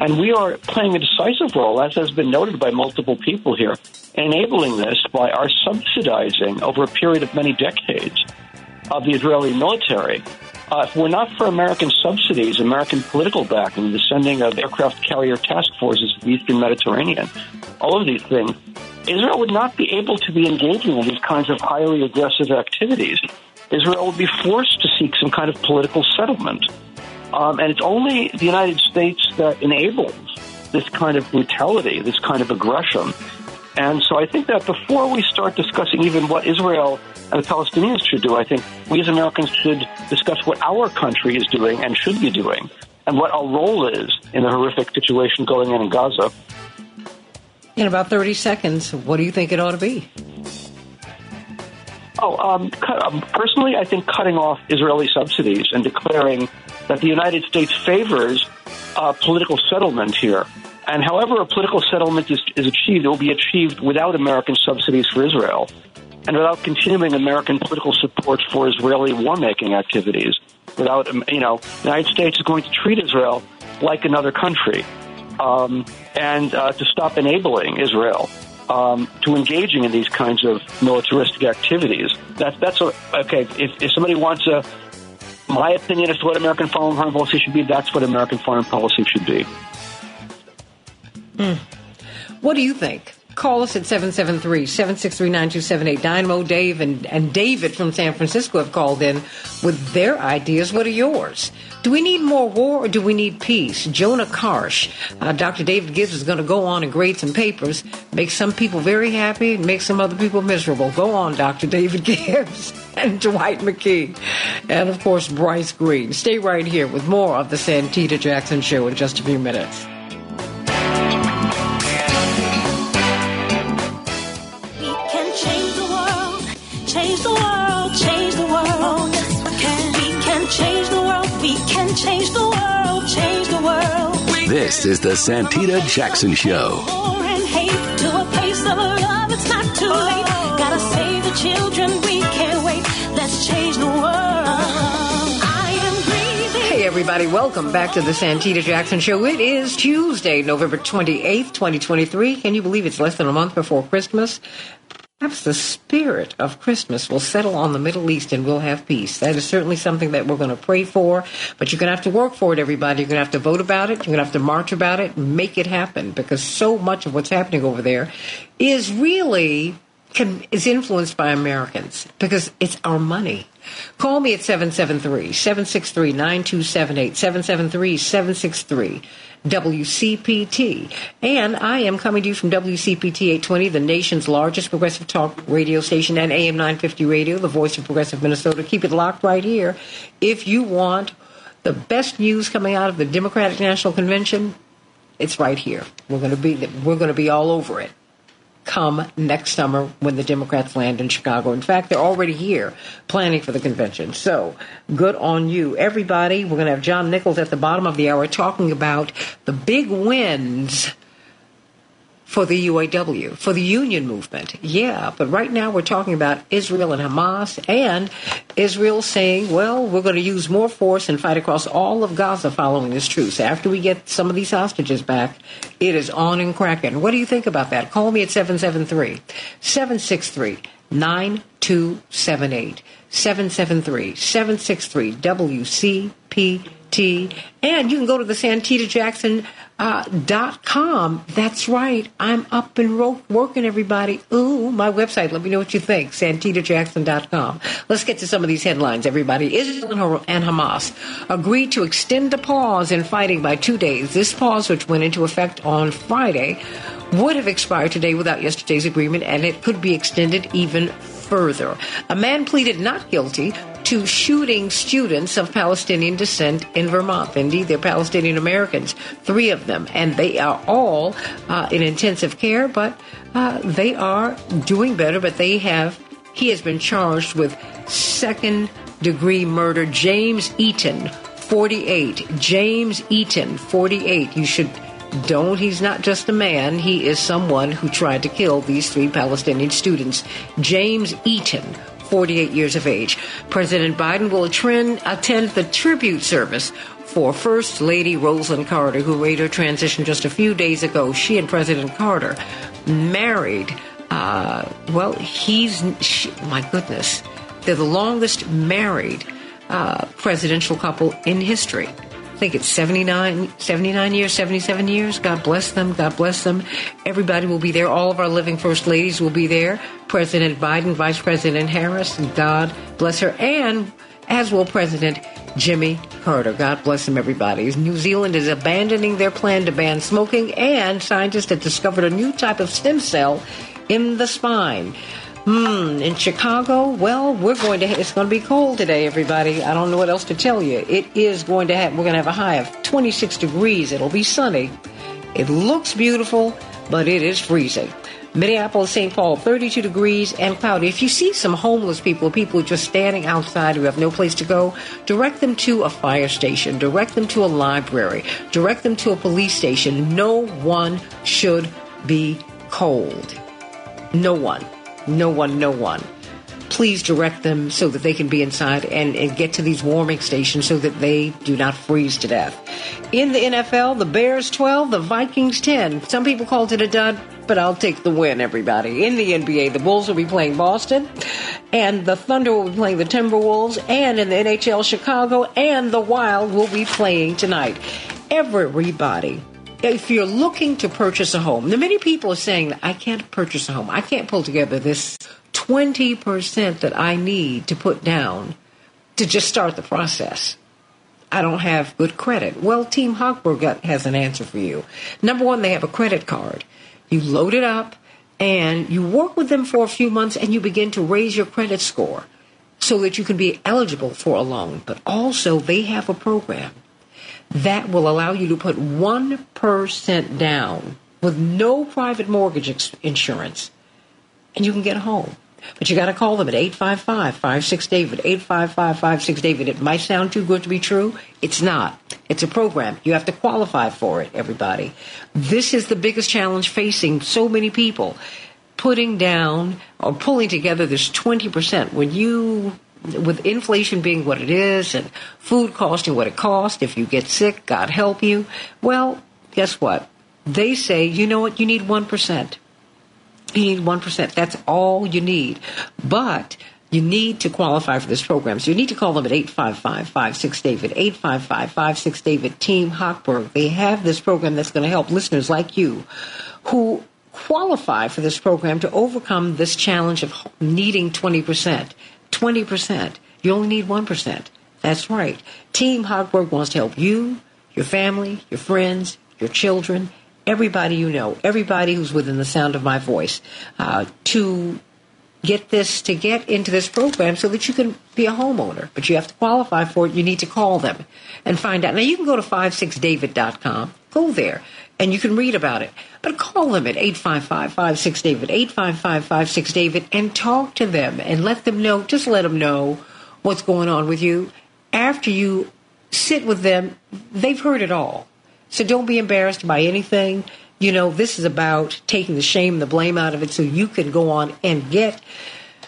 And we are playing a decisive role, as has been noted by multiple people here, enabling this by our subsidizing over a period of many decades of the Israeli military. Uh, if we're not for American subsidies, American political backing, the sending of aircraft carrier task forces to the Eastern Mediterranean, all of these things, Israel would not be able to be engaging in these kinds of highly aggressive activities. Israel would be forced to seek some kind of political settlement. Um, and it's only the United States that enables this kind of brutality, this kind of aggression. And so I think that before we start discussing even what Israel and the Palestinians should do, I think we as Americans should discuss what our country is doing and should be doing and what our role is in the horrific situation going on in Gaza.
In about 30 seconds, what do you think it ought to be?
Oh, um, cut, um, personally, I think cutting off Israeli subsidies and declaring that the United States favors uh, political settlement here. And however a political settlement is, is achieved, it will be achieved without American subsidies for Israel and without continuing American political support for Israeli war making activities. without, um, you know, the United States is going to treat Israel like another country um, and uh, to stop enabling Israel um, to engaging in these kinds of militaristic activities. That's that's a, okay. If, if somebody wants a my opinion as to what American foreign policy should be, that's what American foreign policy should be.
Mm. What do you think? Call us at 773-763-9278. Dynamo Dave and, and David from San Francisco have called in with their ideas. What are yours? Do we need more war or do we need peace? Jonah Karsh, uh, Dr. David Gibbs is going to go on and grade some papers, make some people very happy and make some other people miserable. Go on, Dr. David [LAUGHS] Gibbs and Dwight McKee. And of course, Bryce Greene. Stay right here with more of the Santita Jackson Show in just a few minutes.
This is the Santita Jackson Show.
Hey, everybody, welcome back to the Santita Jackson Show. It is Tuesday, November 28th, 2023. Can you believe it's less than a month before Christmas? Perhaps the spirit of Christmas will settle on the Middle East and we'll have peace. That is certainly something that we're going to pray for, but you're going to have to work for it, everybody. You're going to have to vote about it. You're going to have to march about it, make it happen, because so much of what's happening over there is really can, is influenced by Americans because it's our money. Call me at 773 763 9278 773 763 WCPT. And I am coming to you from WCPT 820, the nation's largest progressive talk radio station, and AM 950 radio, the voice of progressive Minnesota. Keep it locked right here. If you want the best news coming out of the Democratic National Convention, it's right here. We're going to be we're going to be all over it come next summer when the Democrats land in Chicago. In fact, they're already here planning for the convention. So good on you. Everybody, we're going to have John Nichols at the bottom of the hour talking about the big wins for the UAW, for the union movement. Yeah, but right now we're talking about Israel and Hamas, and Israel saying, well, we're going to use more force and fight across all of Gaza following this truce. After we get some of these hostages back, it is on and cracking. What do you think about that? Call me at 773 763 9278. 773 763 WCPT. And you can go to the Santita Jackson uh, dot com. That's right. I'm up and ro- working, everybody. Ooh, my website. Let me know what you think. SantitaJackson.com. Let's get to some of these headlines, everybody. Israel and Hamas agreed to extend the pause in fighting by two days. This pause, which went into effect on Friday, would have expired today without yesterday's agreement, and it could be extended even further. A man pleaded not guilty to shooting students of Palestinian descent in Vermont. Indeed, they're Palestinian Americans, three of them, and they are all uh, in intensive care, but uh, they are doing better. But they have, he has been charged with second degree murder. James Eaton, 48. James Eaton, 48. You should don't, he's not just a man, he is someone who tried to kill these three Palestinian students. James Eaton, 48 years of age. President Biden will attend, attend the tribute service for First Lady Rosalynn Carter, who made her transition just a few days ago. She and President Carter married. Uh, well, he's, she, my goodness, they're the longest married uh, presidential couple in history. I think it's 79, 79 years, 77 years. God bless them. God bless them. Everybody will be there. All of our living first ladies will be there. President Biden, Vice President Harris, God bless her, and as will President Jimmy Carter. God bless them, everybody. New Zealand is abandoning their plan to ban smoking, and scientists have discovered a new type of stem cell in the spine. Hmm, in Chicago, well, we're going to, it's going to be cold today, everybody. I don't know what else to tell you. It is going to have, we're going to have a high of 26 degrees. It'll be sunny. It looks beautiful, but it is freezing. Minneapolis, St. Paul, 32 degrees and cloudy. If you see some homeless people, people just standing outside who have no place to go, direct them to a fire station, direct them to a library, direct them to a police station. No one should be cold. No one. No one, no one. please direct them so that they can be inside and, and get to these warming stations so that they do not freeze to death. In the NFL, the Bears 12, the Vikings 10. Some people called it a dud, but I'll take the win, everybody. In the NBA, the Bulls will be playing Boston, and the Thunder will be playing the Timberwolves, and in the NHL, Chicago and the Wild will be playing tonight. Everybody if you're looking to purchase a home, now many people are saying I can't purchase a home. I can't pull together this 20% that I need to put down to just start the process. I don't have good credit. Well, Team Hochberg has an answer for you. Number one, they have a credit card. You load it up and you work with them for a few months and you begin to raise your credit score so that you can be eligible for a loan. But also, they have a program that will allow you to put 1% down with no private mortgage insurance and you can get a home. But you got to call them at 855 56 David, 855 56 David. It might sound too good to be true. It's not. It's a program. You have to qualify for it, everybody. This is the biggest challenge facing so many people. Putting down or pulling together this 20%. When you with inflation being what it is and food costing what it costs, if you get sick, God help you. Well, guess what? They say, you know what, you need 1%. You need 1%. That's all you need. But you need to qualify for this program. So you need to call them at 855-56-DAVID, 855-56-DAVID, Team Hochberg. They have this program that's going to help listeners like you who qualify for this program to overcome this challenge of needing 20%. 20%. You only need 1%. That's right. Team Hochberg wants to help you, your family, your friends, your children, everybody you know, everybody who's within the sound of my voice, uh, to get this, to get into this program so that you can be a homeowner. But you have to qualify for it. You need to call them and find out. Now, you can go to 56david.com, go there, and you can read about it. But call them at 855-56-DAVID, 855-56-DAVID, and talk to them and let them know, just let them know what's going on with you. After you sit with them, they've heard it all. So don't be embarrassed by anything. You know, this is about taking the shame, the blame out of it so you can go on and get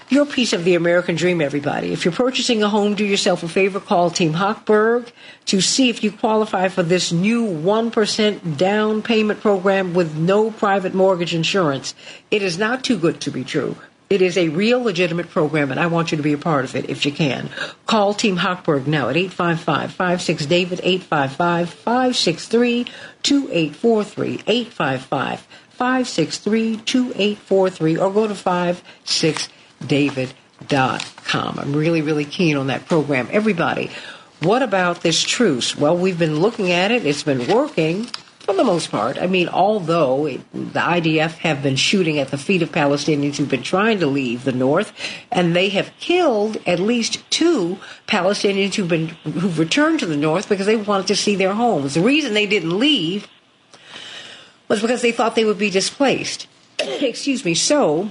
your piece of the American dream, everybody. If you're purchasing a home, do yourself a favor, call Team Hochberg to see if you qualify for this new 1% down payment program with no private mortgage insurance. It is not too good to be true. It is a real legitimate program, and I want you to be a part of it if you can. Call Team Hochberg now at 855 David, 855 563 2843, 855 563 2843, or go to 56david.com. I'm really, really keen on that program. Everybody, what about this truce? Well, we've been looking at it, it's been working for the most part. I mean, although it, the IDF have been shooting at the feet of Palestinians who've been trying to leave the north, and they have killed at least two Palestinians who've been who've returned to the north because they wanted to see their homes. The reason they didn't leave was because they thought they would be displaced. [CLEARS THROAT] Excuse me. So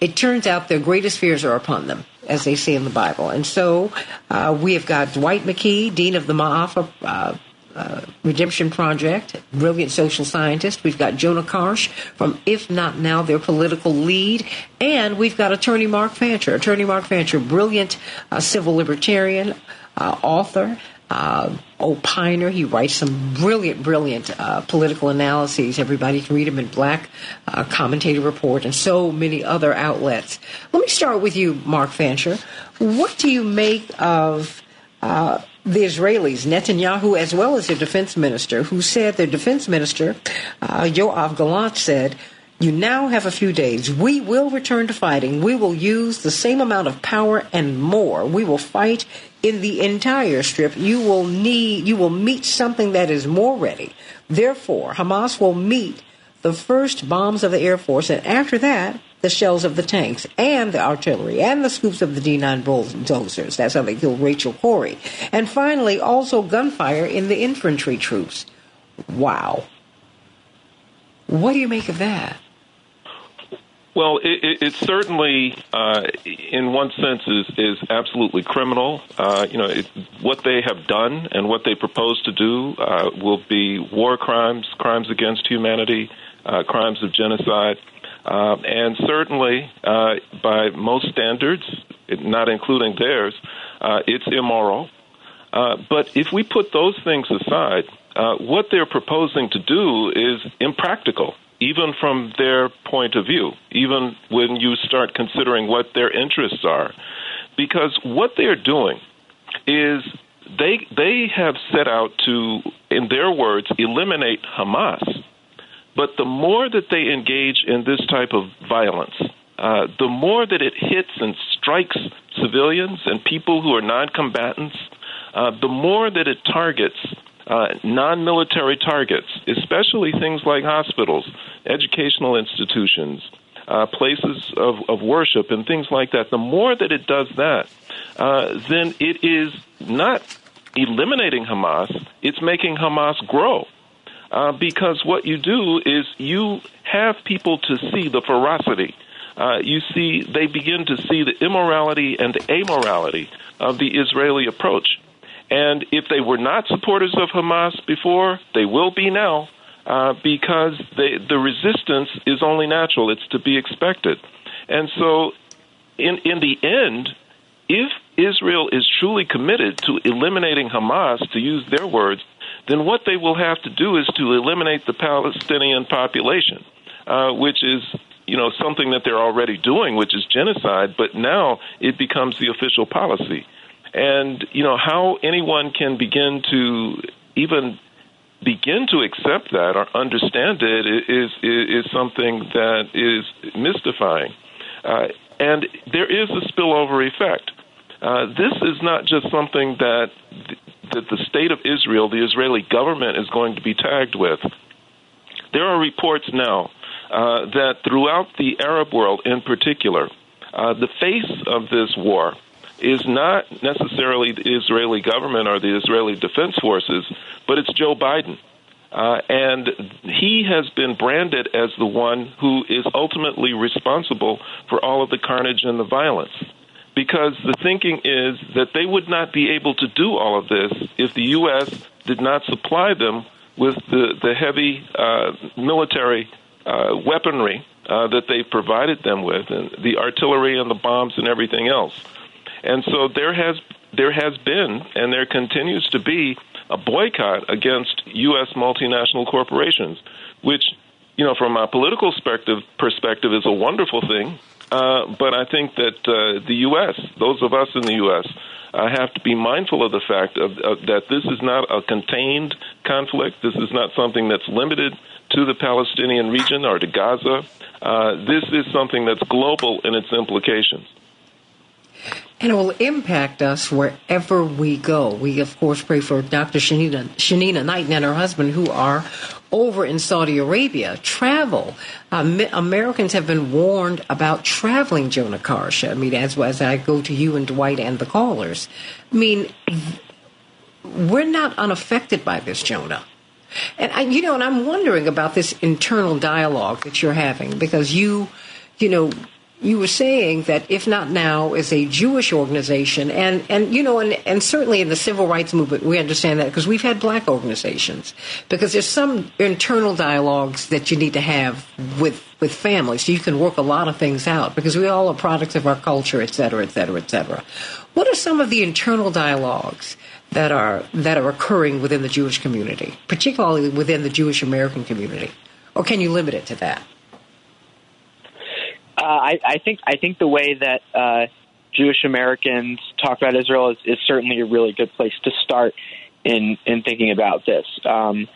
it turns out their greatest fears are upon them, as they say in the Bible. And so uh, we have got Dwight McKee, Dean of the Ma'afa uh, uh, Redemption Project, brilliant social scientist. We've got Jonah Karsh from If Not Now, their political lead. And we've got attorney Mark Fancher. Attorney Mark Fancher, brilliant uh, civil libertarian, uh, author, uh, opiner. He writes some brilliant, brilliant uh, political analyses. Everybody can read him in Black uh, Commentator Report and so many other outlets. Let me start with you, Mark Fancher. What do you make of uh, the Israelis, Netanyahu, as well as their defense minister, who said their defense minister, uh, Yoav Gallant, said, you now have a few days. We will return to fighting. We will use the same amount of power and more. We will fight in the entire strip. You will need, you will meet something that is more ready. Therefore, Hamas will meet the first bombs of the Air Force, and after that, the shells of the tanks and the artillery and the scoops of the D9 bulldozers. That's how they killed Rachel Corrie. And finally, also gunfire in the infantry troops. Wow. What do you make of that?
Well, it, it, it certainly, uh, in one sense, is is absolutely criminal. Uh, you know, it, what they have done and what they propose to do uh, will be war crimes, crimes against humanity, uh, crimes of genocide. Um, and certainly, uh, by most standards, not including theirs, uh, it's immoral. Uh, but if we put those things aside, uh, what they're proposing to do is impractical, even from their point of view, even when you start considering what their interests are. Because what they're doing is they they have set out to, in their words, eliminate Hamas. But the more that they engage in this type of violence, uh, the more that it hits and strikes civilians and people who are non-combatants, uh, the more that it targets uh, non military targets, especially things like hospitals, educational institutions, uh, places of, of worship, and things like that, the more that it does that, uh, then it is not eliminating Hamas, it's making Hamas grow. Uh, because what you do is you have people to see the ferocity. Uh, you see, they begin to see the immorality and the amorality of the Israeli approach. And if they were not supporters of Hamas before, they will be now uh, because they, the resistance is only natural. It's to be expected. And so, in, in the end, if Israel is truly committed to eliminating Hamas, to use their words, then what they will have to do is to eliminate the Palestinian population, uh, which is you know something that they're already doing, which is genocide. But now it becomes the official policy. And, you know, how anyone can begin to even begin to accept that or understand it is, is, is something that is mystifying. Uh, and there is a spillover effect. Uh, this is not just something that that the state of Israel, the Israeli government, is going to be tagged with. There are reports now uh, that throughout the Arab world, in particular, uh, the face of this war is not necessarily the Israeli government or the Israeli defense forces, but it's Joe Biden. Uh, and he has been branded as the one who is ultimately responsible for all of the carnage and the violence. Because the thinking is that they would not be able to do all of this if the U.S. did not supply them with the, the heavy uh, military uh, weaponry uh, that they provided them with, and the artillery and the bombs and everything else. And so there has there has been and there continues to be a boycott against U.S. multinational corporations, which you know from a political perspective perspective is a wonderful thing. Uh, but I think that uh, the U.S., those of us in the U.S., uh, have to be mindful of the fact of, of, that this is not a contained conflict. This is not something that's limited to the Palestinian region or to Gaza. Uh, this is something that's global in its implications
and it will impact us wherever we go. We, of course, pray for Dr. Shanina, Shanina Knighton and her husband who are over in Saudi Arabia. Travel. Uh, Americans have been warned about traveling, Jonah Karsh. I mean, as, as I go to you and Dwight and the callers. I mean, we're not unaffected by this, Jonah. And I, you know, and I'm wondering about this internal dialogue that you're having because you, you know, you were saying that if not now is a Jewish organization and and you know and, and certainly in the civil rights movement we understand that because we've had black organizations because there's some internal dialogues that you need to have with with families. So you can work a lot of things out because we all are products of our culture et cetera et cetera et cetera. What are some of the internal dialogues that are that are occurring within the Jewish community particularly within the Jewish American community? Or can you limit it to that
uh, I, I think I think the way that uh, Jewish Americans talk about Israel is, is certainly a really good place to start in in thinking about this. Um,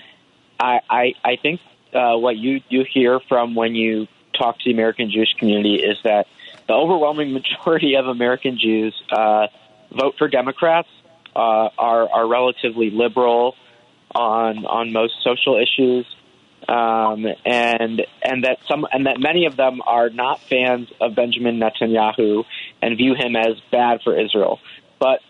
I, I I think uh, what you you hear from when you talk to the American Jewish community is that the overwhelming majority of American Jews uh, vote for Democrats, uh, are are relatively liberal on on most social issues, um, and and that some and that many of them are not fans of Benjamin Netanyahu and view him as bad for Israel. But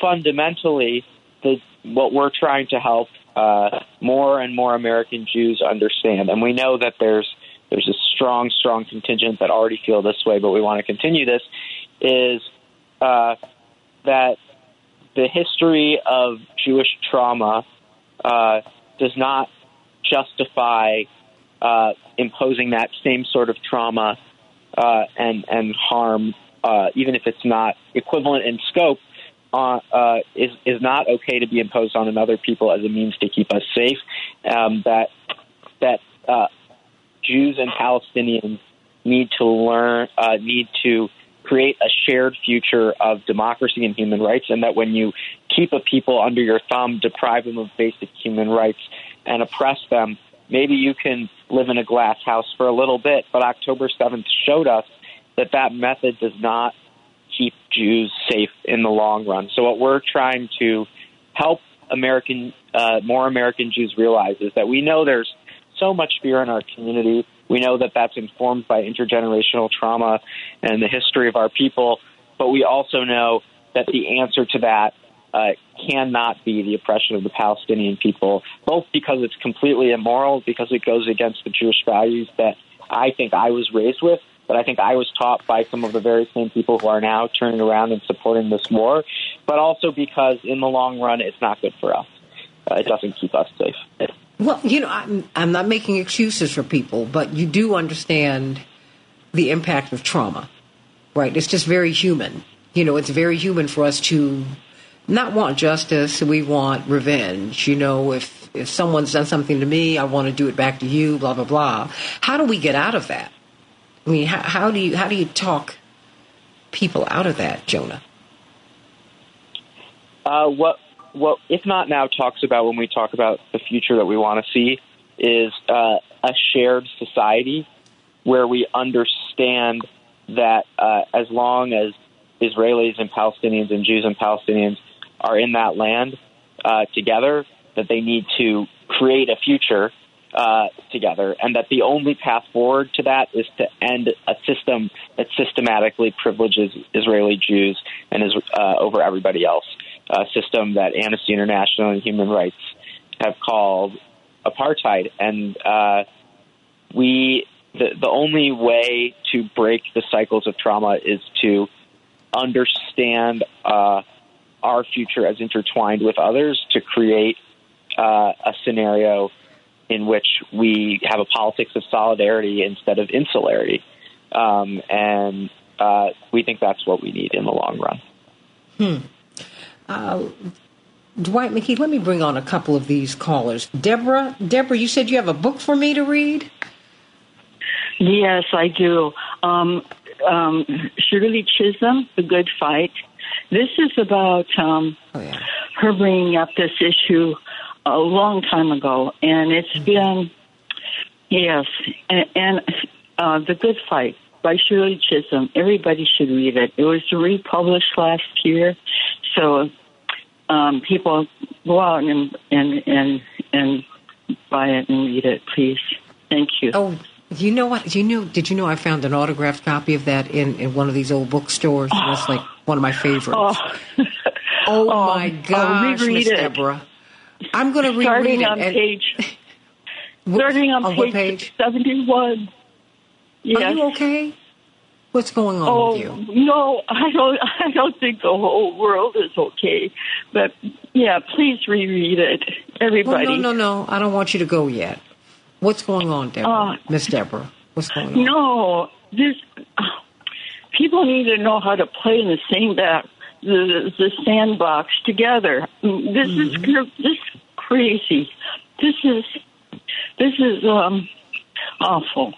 fundamentally, the, what we're trying to help uh, more and more American Jews understand, and we know that there's there's a strong, strong contingent that already feel this way, but we want to continue this. Is uh, that the history of Jewish trauma uh, does not justify uh, imposing that same sort of trauma uh, and and harm, uh, even if it's not equivalent in scope, uh, uh, is is not okay to be imposed on another people as a means to keep us safe. Um, that that uh, Jews and Palestinians need to learn, need to create a shared future of democracy and human rights, and that when you keep a people under your thumb, deprive them of basic human rights, and oppress them, maybe you can live in a glass house for a little bit. But October 7th showed us that that method does not keep Jews safe in the long run. So what we're trying to help American, uh, more American Jews realize is that we know there's so much fear in our community. We know that that's informed by intergenerational trauma and the history of our people, but we also know that the answer to that uh, cannot be the oppression of the Palestinian people, both because it's completely immoral, because it goes against the Jewish values that I think I was raised with, but I think I was taught by some of the very same people who are now turning around and supporting this war, but also because in the long run, it's not good for us. Uh, it doesn't keep us safe.
Well, you know, I'm, I'm not making excuses for people, but you do understand the impact of trauma, right? It's just very human. You know, it's very human for us to not want justice. We want revenge. You know, if, if someone's done something to me, I want to do it back to you, blah, blah, blah. How do we get out of that? I mean, how, how do you, how do you talk people out of that, Jonah?
Uh, what what if not now talks about when we talk about the future that we want to see is uh, a shared society where we understand that uh, as long as Israelis and Palestinians and Jews and Palestinians are in that land uh, together, that they need to create a future uh, together, and that the only path forward to that is to end a system that systematically privileges Israeli Jews and is uh, over everybody else uh, system that Amnesty International and human rights have called apartheid. And uh, we, the, the only way to break the cycles of trauma is to understand uh, our future as intertwined with others to create uh, a scenario in which we have a politics of solidarity instead of insularity. Um, and uh, we think that's what we need in the long run.
Hmm. Uh, Dwight McKee, let me bring on a couple of these callers. Deborah, Deborah, you said you have a book for me to read?
Yes, I do. Um, um, Shirley Chisholm, The Good Fight. This is about um, oh, yeah. her bringing up this issue a long time ago, and it's mm-hmm. been, yes, and, and uh, The Good Fight by Shirley Chisholm. Everybody should read it. It was republished last year, so um, people go out and and and and buy it and read it, please. Thank you.
Oh, you know what? You know? Did you know I found an autographed copy of that in in one of these old bookstores? Oh. That's [GASPS] like one of my favorites. Oh, [LAUGHS] oh, oh my gosh, Miss Deborah! I'm going to reread
starting
it.
on page. [LAUGHS] starting on,
on
page,
page
seventy-one. Yes.
Are you okay? What's going on
oh,
with you?
No, I don't. [LAUGHS] I don't think the whole world is okay. But yeah, please reread it, everybody.
Well, no, no, no. I don't want you to go yet. What's going on, Deborah? Uh, Miss Deborah, what's going on?
No, this people need to know how to play in the same back, the the sandbox together. Mm, this mm-hmm. is this is crazy. This is this is um awful.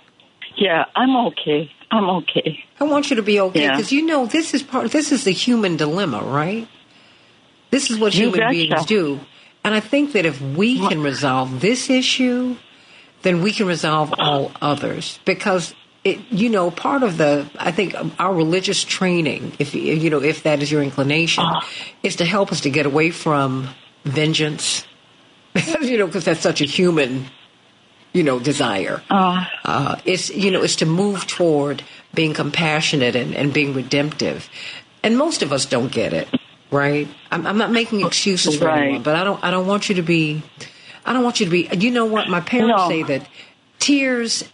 Yeah, I'm okay. I'm okay.
I want you to be okay because yeah. you know this is part. This is the human dilemma, right? This is what
you
human beings do, and I think that if we can resolve this issue, then we can resolve all others because. It, you know, part of the, I think our religious training, if you know, if that is your inclination, uh, is to help us to get away from vengeance. [LAUGHS] you know, because that's such a human you know, desire. Uh, uh, it's, you know, it's to move toward being compassionate and, and being redemptive. And most of us don't get it, right? I'm, I'm not making excuses for right. anyone, but I don't, I don't want you to be, I don't want you to be, you know what? My parents no. say that tears,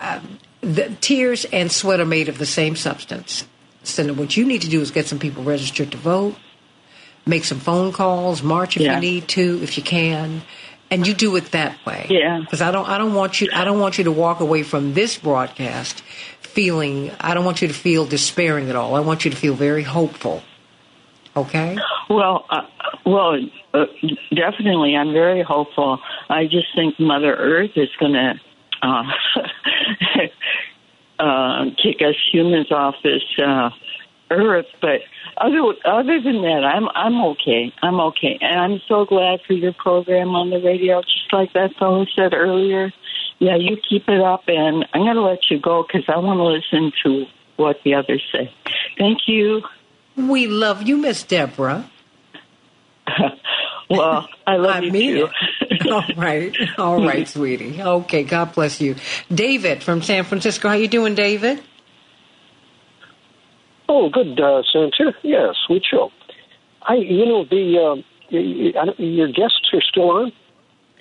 uh, the tears and sweat are made of the same substance. So what you need to do is get some people registered to vote, make some phone calls, march if yeah. you need to, if you can, and you do it that way.
Yeah.
Because I don't I don't want you I don't want you to walk away from this broadcast feeling I don't want you to feel despairing at all. I want you to feel very hopeful. Okay.
Well, uh, well, uh, definitely. I'm very hopeful. I just think Mother Earth is going to uh, [LAUGHS] uh, kick us humans off this uh, earth, but other other than that, I'm I'm okay. I'm okay, and I'm so glad for your program on the radio. Just like that fellow said earlier, yeah, you keep it up, and I'm going to let you go because I want to listen to what the others say. Thank you.
We love you, Miss Deborah. [LAUGHS]
well, I love
I
you
mean
too.
it. All right, all right, [LAUGHS] sweetie. Okay, God bless you, David from San Francisco. How you doing, David?
Oh, good, uh, Senator. Yeah, sweet show. I, you know, the uh, y- y- I don't- your guests are still on.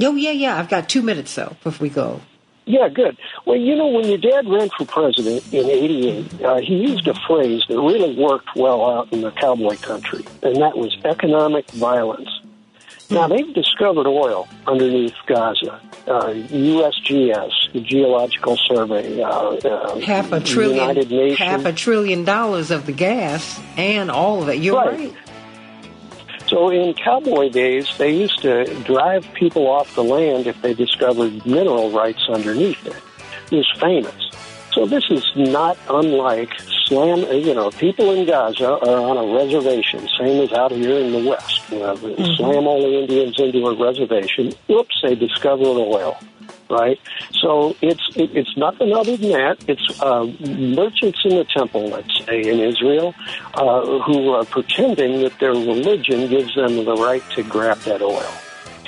Oh yeah, yeah. I've got two minutes though before we go.
Yeah, good. Well, you know, when your dad ran for president in '88, uh, he used a phrase that really worked well out in the cowboy country, and that was economic violence. Now they've discovered oil underneath Gaza. Uh, USGS, the Geological Survey, uh, uh,
Half a trillion,
United Nations.
half a trillion dollars of the gas and all of it. You're
Right.
right.
So in cowboy days, they used to drive people off the land if they discovered mineral rights underneath it. It was famous. So this is not unlike slam. You know, people in Gaza are on a reservation, same as out here in the West. You know, Slam all the Indians into a reservation. Whoops, they discover oil. Right, so it's it, it's nothing other than that. It's uh, merchants in the temple, let's say in Israel, uh, who are pretending that their religion gives them the right to grab that oil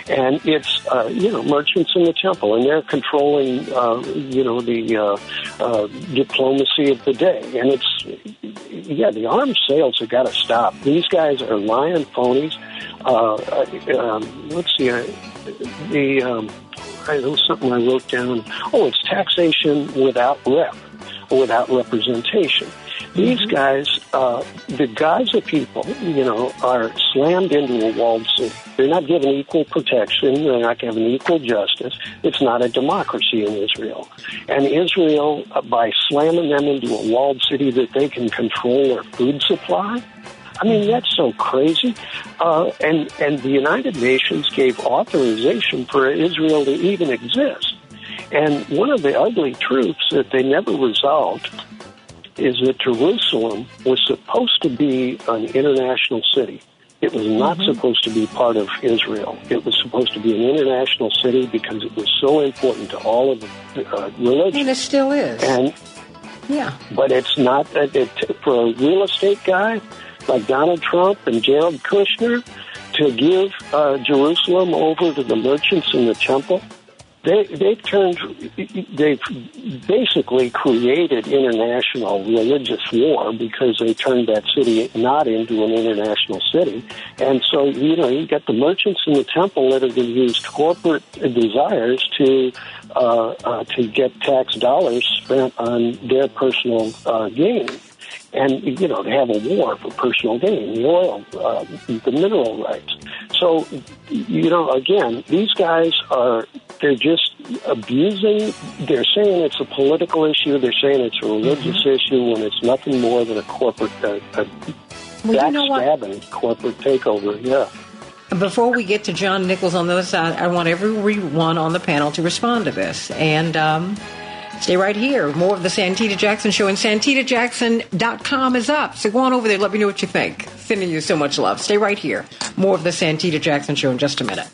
and it's uh, you know merchants in the temple, and they're controlling uh, you know the uh, uh, diplomacy of the day, and it's yeah the arms sales have got to stop. These guys are lying phonies. Uh, uh, um, let's see, uh, the um, I know something I wrote down. Oh, it's taxation without rep, without representation. These guys, uh, the Gaza people, you know, are slammed into a walled city. They're not given equal protection. They're not given equal justice. It's not a democracy in Israel. And Israel, uh, by slamming them into a walled city that they can control their food supply, I mean, that's so crazy. Uh, and, and the United Nations gave authorization for Israel to even exist. And one of the ugly truths that they never resolved is that Jerusalem was supposed to be an international city. It was not supposed to be part of Israel. It was supposed to be an international city because it was so important to all of the uh, religions.
And it still is.
And
Yeah.
but it's not it, it, for a real estate guy like Donald Trump and Jared Kushner to give uh, Jerusalem over to the merchants in the temple. They they've turned they've basically created international religious war because they turned that city not into an international city, and so you know you got the merchants in the temple that have going to use corporate desires to uh, uh, to get tax dollars spent on their personal uh, gain. And you know, to have a war for personal gain, the oil, uh, the mineral rights. So, you know, again, these guys are they're just abusing. They're saying it's a political issue. They're saying it's a religious issue when it's nothing more than a corporate, uh, a
Well, you know
corporate takeover. Yeah.
Before we get to John Nichols on the other side, I want everyone on the panel to respond to this. And um, stay right here. More of the Santita Jackson Show and SantitaJackson.com is up. So go on over there. Let me know what you think. Sending you so much love. Stay right here. More of the Santita Jackson Show in just a minute.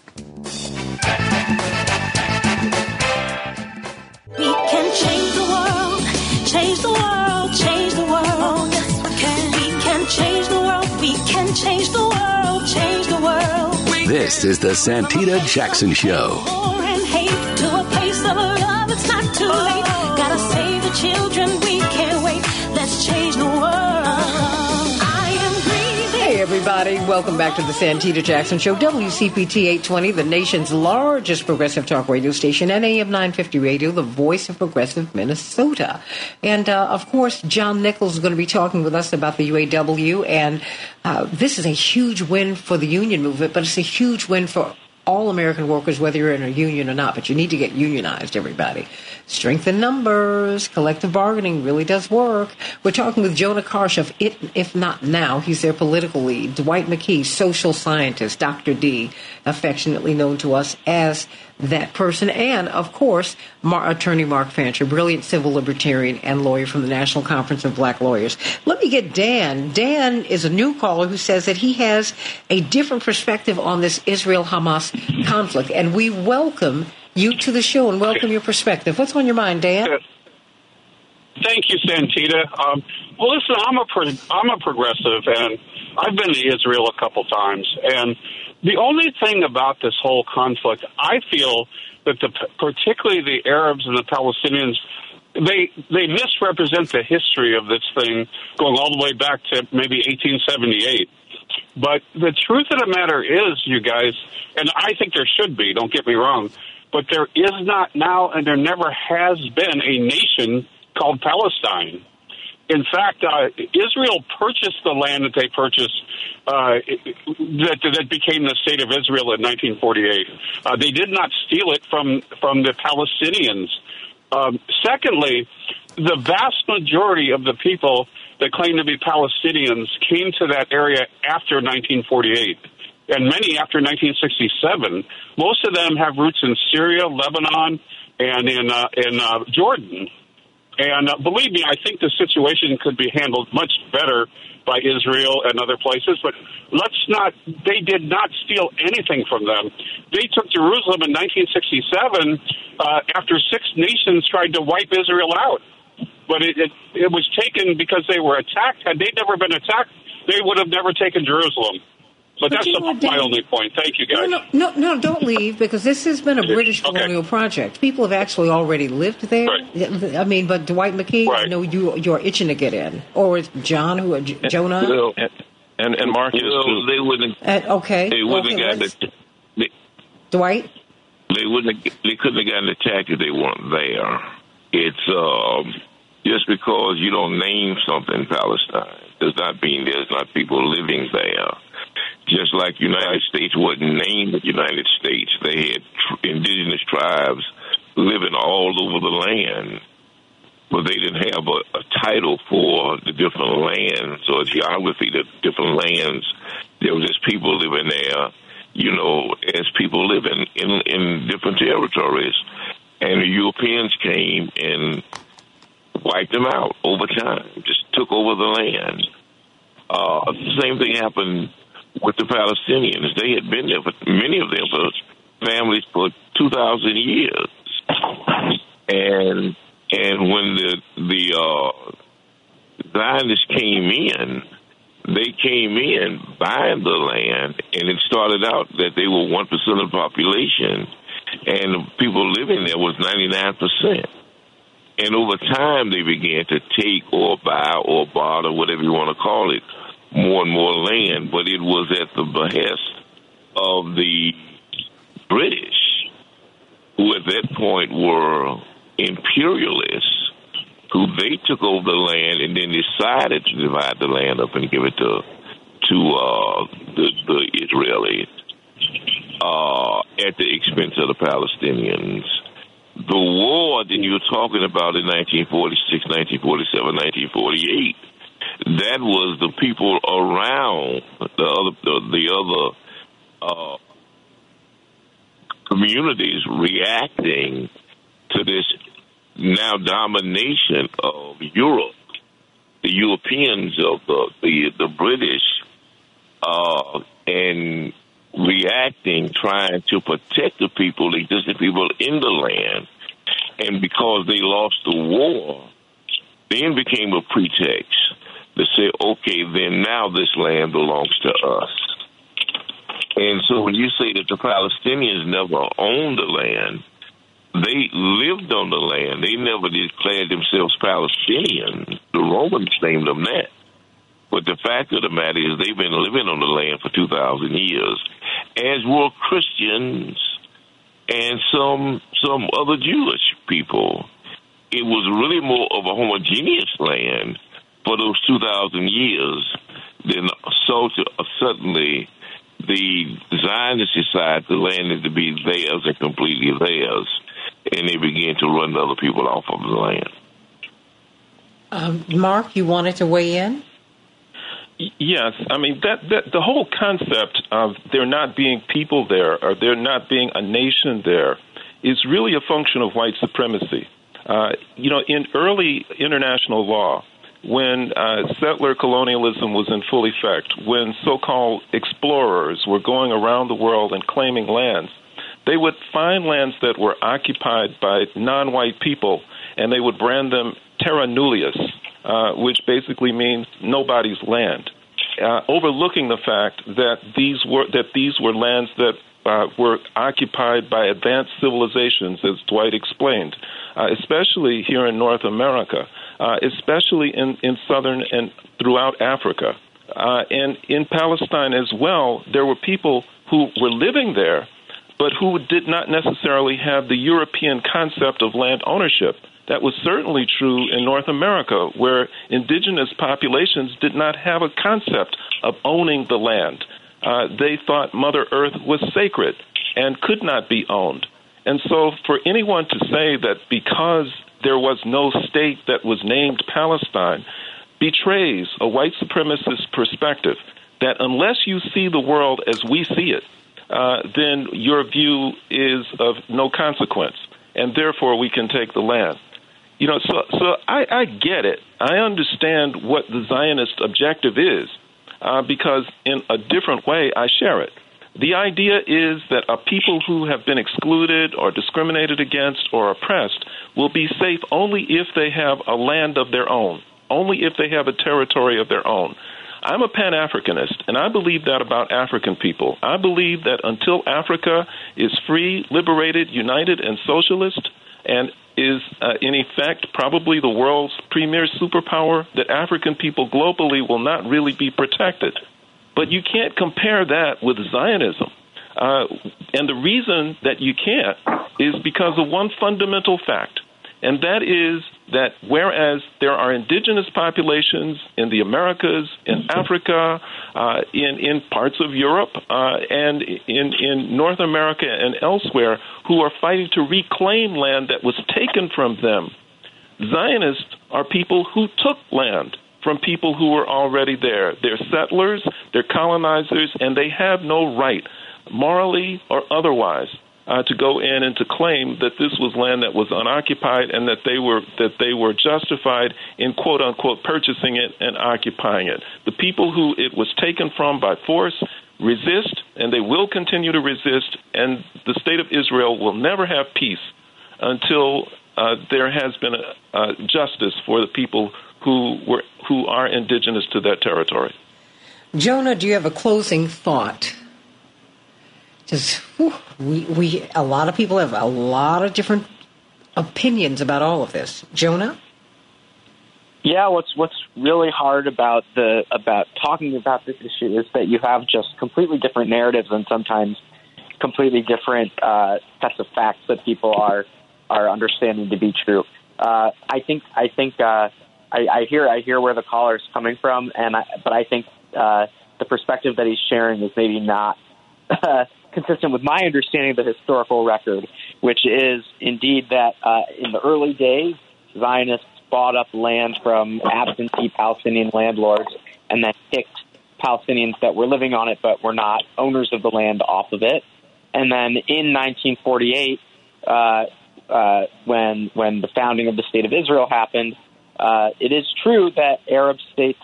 We can change the world, change the world, change the world. Yes, we can. We can change the world, we can change the world, change the world.
This is the Santita Jackson Show.
Everybody. Welcome back to the Santita Jackson Show. WCPT 820, the nation's largest progressive talk radio station, and AM 950 Radio, the voice of progressive Minnesota. And, uh, of course, John Nichols is going to be talking with us about the UAW. And uh, this is a huge win for the union movement, but it's a huge win for all American workers, whether you're in a union or not, but you need to get unionized, everybody. Strength in numbers, collective bargaining really does work. We're talking with Jonah Karsh of It If Not Now. He's their political lead. Dwight McKee, social scientist, Dr. D, affectionately known to us as that person. And, of course, Mar- attorney Mark Fancher, brilliant civil libertarian and lawyer from the National Conference of Black Lawyers. Let me get Dan. Dan is a new caller who says that he has a different perspective on this Israel Hamas conflict. And we welcome you to the show and welcome your perspective. What's on your mind, Dan?
Thank you, Santita. Um, well, listen, I'm a I'm a progressive, and I've been to Israel a couple times, and the only thing about this whole conflict, I feel that the particularly the Arabs and the Palestinians, they they misrepresent the history of this thing going all the way back to maybe 1878. But the truth of the matter is, you guys, and I think there should be. Don't get me wrong, but there is not now, and there never has been a nation called Palestine. In fact, uh, Israel purchased the land that they purchased uh, that, that became the state of Israel in 1948. Uh, they did not steal it from from the Palestinians. Um, secondly, the vast majority of the people that claim to be Palestinians came to that area after 1948 and many after 1967. Most of them have roots in Syria, Lebanon, and in uh, in uh, Jordan. And uh, believe me, I think the situation could be handled much better by Israel and other places. But let's not, they did not steal anything from them. They took Jerusalem in 1967 uh, after six nations tried to wipe Israel out. But it, it, it was taken because they were attacked. Had they never been attacked, they would have never taken Jerusalem. But,
But
that's
you
the,
know,
my only point. Thank you, guys.
No, no, no, no, don't leave because this has been a British colonial project. People have actually already lived there. I mean, but Dwight McKee, I know you you're itching to get in, or is John who J- Jonah?
and and, and Marcus
Well,
too.
they wouldn't.
Uh, okay,
They wouldn't
okay,
have
let's-
gotten. They,
Dwight.
they wouldn't. They couldn't have gotten attacked if they weren't there. It's um, just because you don't name something Palestine does not mean there's not people living there. Just like United States wasn't named the United States, they had tr- indigenous tribes living all over the land, but they didn't have a, a title for the different lands or geography, the different lands. There was just people living there, you know, as people live in, in, in different territories. And the Europeans came and wiped them out over time, just took over the land. Uh, the same thing happened with the Palestinians. They had been there for many of them for families for two thousand years, and and when the the uh, Zionists came in, they came in buying the land, and it started out that they were one percent of the population, and the people living there was ninety nine percent. And over time, they began to take or buy or barter, whatever you want to call it, more and more land. But it was at the behest of the British, who at that point were imperialists, who they took over the land and then decided to divide the land up and give it to to uh, the, the Israelis uh, at the expense of the Palestinians the war that you're talking about in 1946, 1947, 1948, that was the people around the other the, the other uh, communities reacting to this now domination of Europe, the Europeans of the the, the British, uh, and reacting, trying to protect the people, the existing people in the land. And because they lost the war, then became a pretext to say, okay, then now this land belongs to us. And so when you say that the Palestinians never owned the land, they lived on the land. They never declared themselves Palestinians. The Romans named them that. But the fact of the matter is, they've been living on the land for 2,000 years, as were Christians and some some other Jewish people. It was really more of a homogeneous land for those 2,000 years then so to suddenly the Zionists decide the land is to be theirs and completely theirs, and they begin to run other people off of the land.
Um, Mark, you wanted to weigh in?
Yes, I mean that, that the whole concept of there not being people there or there not being a nation there is really a function of white supremacy. Uh, you know, in early international law, when uh, settler colonialism was in full effect, when so called explorers were going around the world and claiming lands, they would find lands that were occupied by non white people and they would brand them terra nullius, uh, which basically means nobody's land, uh, overlooking the fact that these were that these were lands that uh, were occupied by advanced civilizations, as Dwight explained, uh, especially here in North America, uh, especially in, in southern and throughout Africa. Uh, and in Palestine as well, there were people who were living there, but who did not necessarily have the European concept of land ownership. That was certainly true in North America, where indigenous populations did not have a concept of owning the land. Uh, they thought Mother Earth was sacred and could not be owned. And so, for anyone to say that because there was no state that was named Palestine betrays a white supremacist perspective that unless you see the world as we see it, uh, then your view is of no consequence, and therefore we can take the land. You know, so so I, I get it. I understand what the Zionist objective is, uh, because in a different way I share it. The idea is that a people who have been excluded or discriminated against or oppressed will be safe only if they have a land of their own, only if they have a territory of their own. I'm a Pan Africanist, and I believe that about African people. I believe that until Africa is free, liberated, united, and socialist, and is uh, in effect probably the world's premier superpower, that African people globally will not really be protected. But you can't compare that with Zionism. Uh, and the reason that you can't is because of one fundamental fact, and that is that whereas there are indigenous populations in the Americas, in Africa, uh, in, in parts of Europe, uh, and in, in North America and elsewhere who are fighting to reclaim land that was taken from them, Zionists are people who took land from people who were already there. They're settlers, they're colonizers, and they have no right, morally or otherwise, uh, to go in and to claim that this was land that was unoccupied and that they were that they were justified in quote unquote purchasing it and occupying it. The people who it was taken from by force resist, and they will continue to resist, and the state of Israel will never have peace until uh, there has been a, uh, justice for the people who were who are indigenous to that territory.
Jonah, do you have a closing thought? Just we we a lot of people have a lot of different opinions about all of this. Jonah.
Yeah, what's what's really hard about the about talking about this issue is that you have just completely different narratives and sometimes completely different uh, sets of facts that people are are understanding to be true. Uh, I think I think uh, I, I hear I hear where the caller is coming from, and I, but I think uh, the perspective that he's sharing is maybe not uh, consistent with my understanding of the historical record, which is indeed that uh, in the early days, Zionists bought up land from absentee Palestinian landlords and then kicked Palestinians that were living on it but were not owners of the land off of it. And then in 1948, uh, uh, when when the founding of the state of Israel happened, uh, it is true that Arab states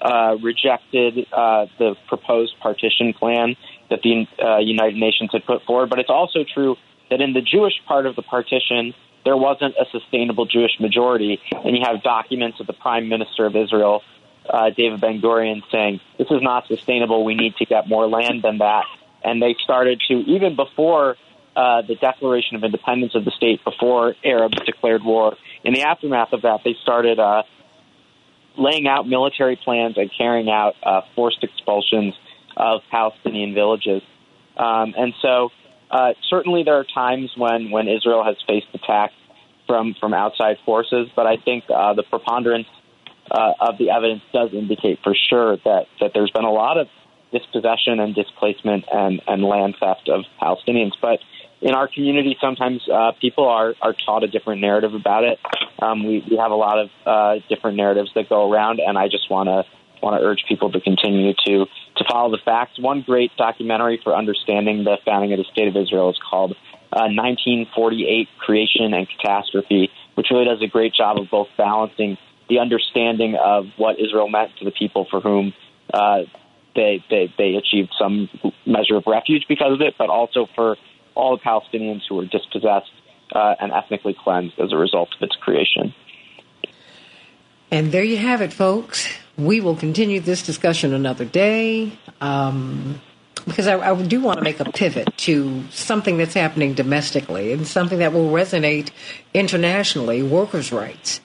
uh, rejected uh, the proposed partition plan that the uh, United Nations had put forward, but it's also true that in the Jewish part of the partition, there wasn't a sustainable Jewish majority. And you have documents of the Prime Minister of Israel, uh, David Ben Gurion, saying, This is not sustainable. We need to get more land than that. And they started to, even before uh, the Declaration of Independence of the state, before Arabs declared war, in the aftermath of that, they started uh, laying out military plans and carrying out uh, forced expulsions of Palestinian villages. Um, and so, uh, certainly, there are times when, when Israel has faced attacks from from outside forces, but I think uh, the preponderance uh, of the evidence does indicate for sure that that there's been a lot of dispossession and displacement and, and land theft of Palestinians. But in our community, sometimes uh, people are, are taught a different narrative about it. Um, we, we have a lot of uh, different narratives that go around, and I just want to want to urge people to continue to to follow the facts. One great documentary for understanding the founding of the state of Israel is called uh, 1948 Creation and Catastrophe, which really does a great job of both balancing the understanding of what Israel meant to the people for whom uh, they, they they achieved some measure of refuge because of it, but also for all the Palestinians who were dispossessed uh, and ethnically cleansed as a result of its creation.
And there you have it, folks. We will continue this discussion another day. Um, because I, I, do want to make a pivot to something that's happening domestically and something that will resonate internationally workers' rights.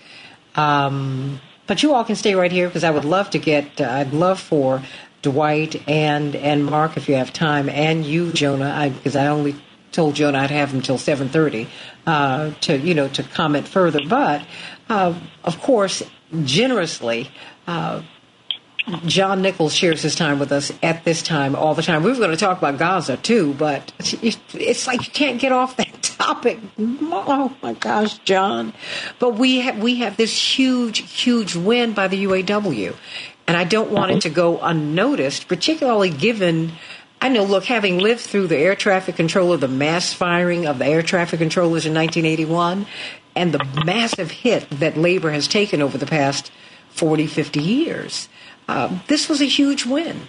Um, but you all can stay right here because I would love to get, uh, I'd love for Dwight and and Mark, if you have time, and you, Jonah, because I, I, only told Jonah I'd have him till seven thirty uh, to you know to comment further. But uh, of course, generously. Uh, John Nichols shares his time with us at this time all the time. We were going to talk about Gaza too, but it's like you can't get off that [LAUGHS] topic. Oh my gosh, John! But we have we have this huge, huge win by the UAW, and I don't want it to go unnoticed, particularly given. I know, look, having lived through the air traffic controller, the mass firing of the air traffic controllers in 1981, and the massive hit that labor has taken over the past 40, 50 years, uh, this was a huge win.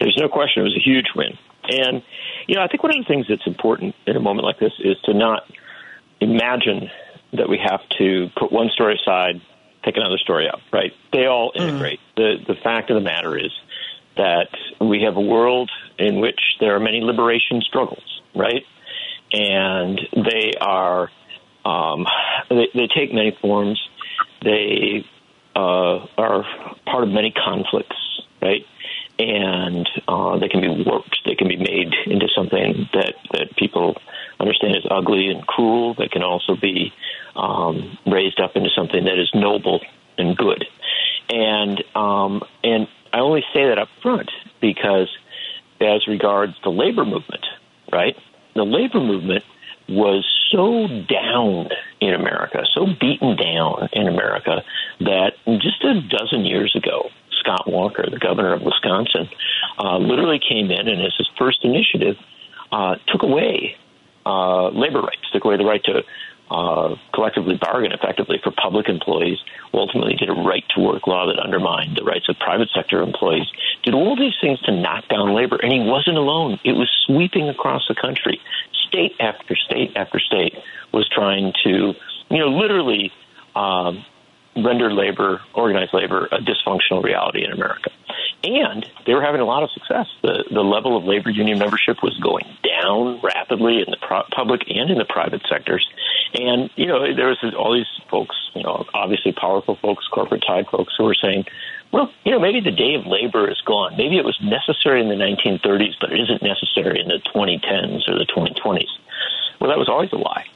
There's no question it was a huge win. And, you know, I think one of the things that's important in a moment like this is to not imagine that we have to put one story aside pick another story up, right? They all mm. integrate. Mm. The the fact of the matter is that we have a world in which there are many liberation struggles, right? And they are um, they, they take many forms. They uh, are part of many conflicts, right? And uh, they can be warped. They can be made into something that that people understand as ugly and cruel. They can also be um, raised up into something that is noble and good. And um, and I only say that up front because, as regards the labor movement, right? The labor movement was so down in America, so beaten down in America that just a dozen years ago, Scott Walker, the governor of Wisconsin, uh, literally came in and, as his first initiative, uh, took away uh, labor rights, took away the right to uh, collectively bargain effectively for public employees, ultimately did a right to work law that undermined the rights of private sector employees, did all these things to knock down labor. And he wasn't alone. It was sweeping across the country. State after state after state was trying to, you know, literally um, render labor, organized labor, a dysfunctional reality in America. And they were having a lot of success. The, the level of labor union membership was going down rapidly in the pro- public and in the private sectors. And, you know, there was all these folks, you know, obviously powerful folks, corporate tied folks who were saying, well, you know, maybe the day of labor is gone. Maybe it was necessary in the 1930s, but it isn't necessary in the 2010s or the 2020s. Well, that was always a lie.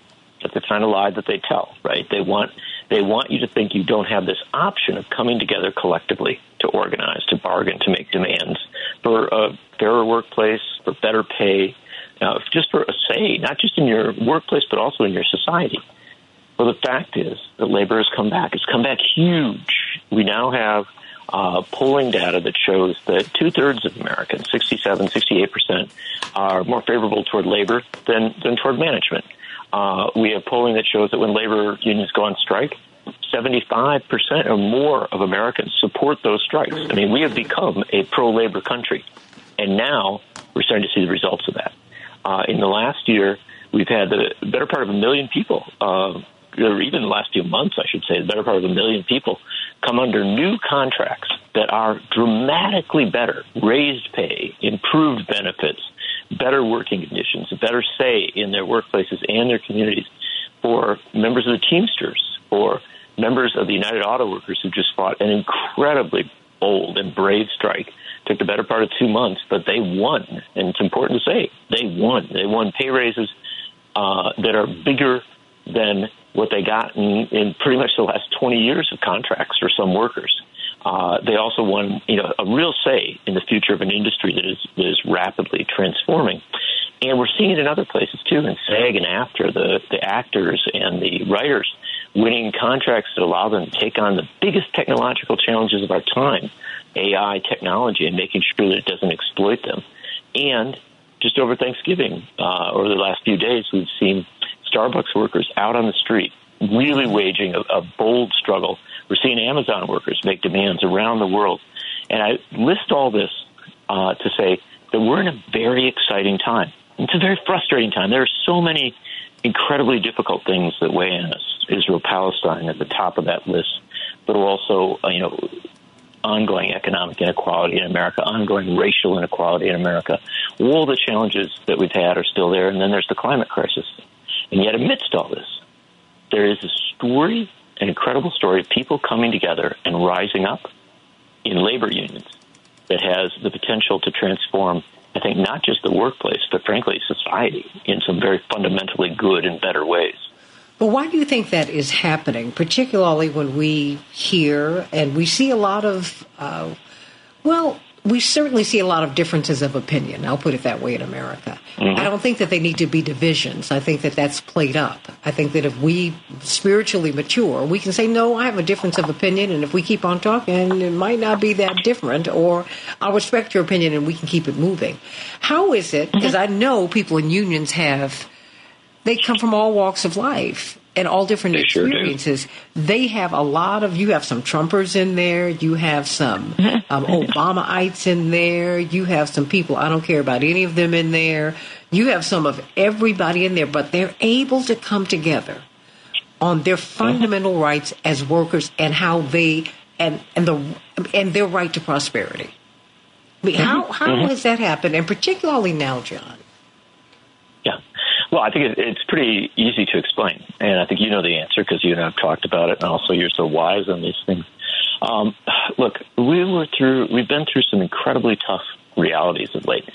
That's the kind of lie that they tell, right? They want they want you to think you don't have this option of coming together collectively to organize, to bargain, to make demands for a fairer workplace, for better pay, uh, just for a say, not just in your workplace, but also in your society. Well, the fact is that labor has come back. It's come back huge. We now have uh, polling data that shows that two thirds of Americans, 67, 68%, are more favorable toward labor than, than toward management. Uh, we have polling that shows that when labor unions go on strike, 75% or more of Americans support those strikes. I mean, we have become a pro labor country. And now we're starting to see the results of that. Uh, in the last year, we've had the better part of a million people, uh, or even the last few months, I should say, the better part of a million people come under new contracts that are dramatically better, raised pay, improved benefits, better working conditions, better say in their workplaces and their communities for members of the Teamsters or members of the United Auto Workers who just fought an incredibly bold and brave strike. Took the better part of two months, but they won. And it's important to say they won. They won pay raises uh, that are bigger than what they got in, in pretty much the last 20 years of contracts for some workers. uh, they also won, you know, a real say in the future of an industry that is that is rapidly transforming. And we're seeing it in other places too, in SAG and AFTRA the the actors and the writers winning contracts that allow them to take on the biggest technological challenges of our time, AI technology, and making sure that it doesn't exploit them. And just over Thanksgiving, uh, over the last few days, we've seen Starbucks workers out on the street really waging a, a bold struggle. We're seeing Amazon workers make demands around the world. And I list all this uh, to say that we're in a very exciting time. It's a very frustrating time. There are so many incredibly difficult things that weigh in us. Israel Palestine at the top of that list, but also, uh, you know, ongoing economic inequality in America, ongoing racial inequality in America. All the challenges that we've had are still there, and then there's the climate crisis. And yet, amidst all this, there is a story, an incredible story of people coming together and rising up in labor unions that has the potential to transform, I think, not just the workplace, but frankly, society in some very fundamentally good and better ways.
But why do you think that is happening, particularly when we hear and we see a lot of, uh, well, we certainly see a lot of differences of opinion. I'll put it that way in America. Mm-hmm. I don't think that they need to be divisions. I think that that's played up. I think that if we spiritually mature, we can say, no, I have a difference of opinion. And if we keep on talking, it might not be that different, or I'll respect your opinion and we can keep it moving. How is it? Because mm-hmm. I know people in unions have, they come from all walks of life and all different
they
experiences.
Sure
they have a lot of. You have some Trumpers in there. You have some [LAUGHS] um, Obamaites in there. You have some people. I don't care about any of them in there. You have some of everybody in there, but they're able to come together on their fundamental rights as workers and how they and and the and their right to prosperity. I mean, how how mm-hmm. has that happened, and particularly now, John?
Well, I think it's pretty easy to explain, and I think you know the answer because you and I've talked about it, and also you're so wise on these things. Um, look, we were through, we've been through some incredibly tough realities of late.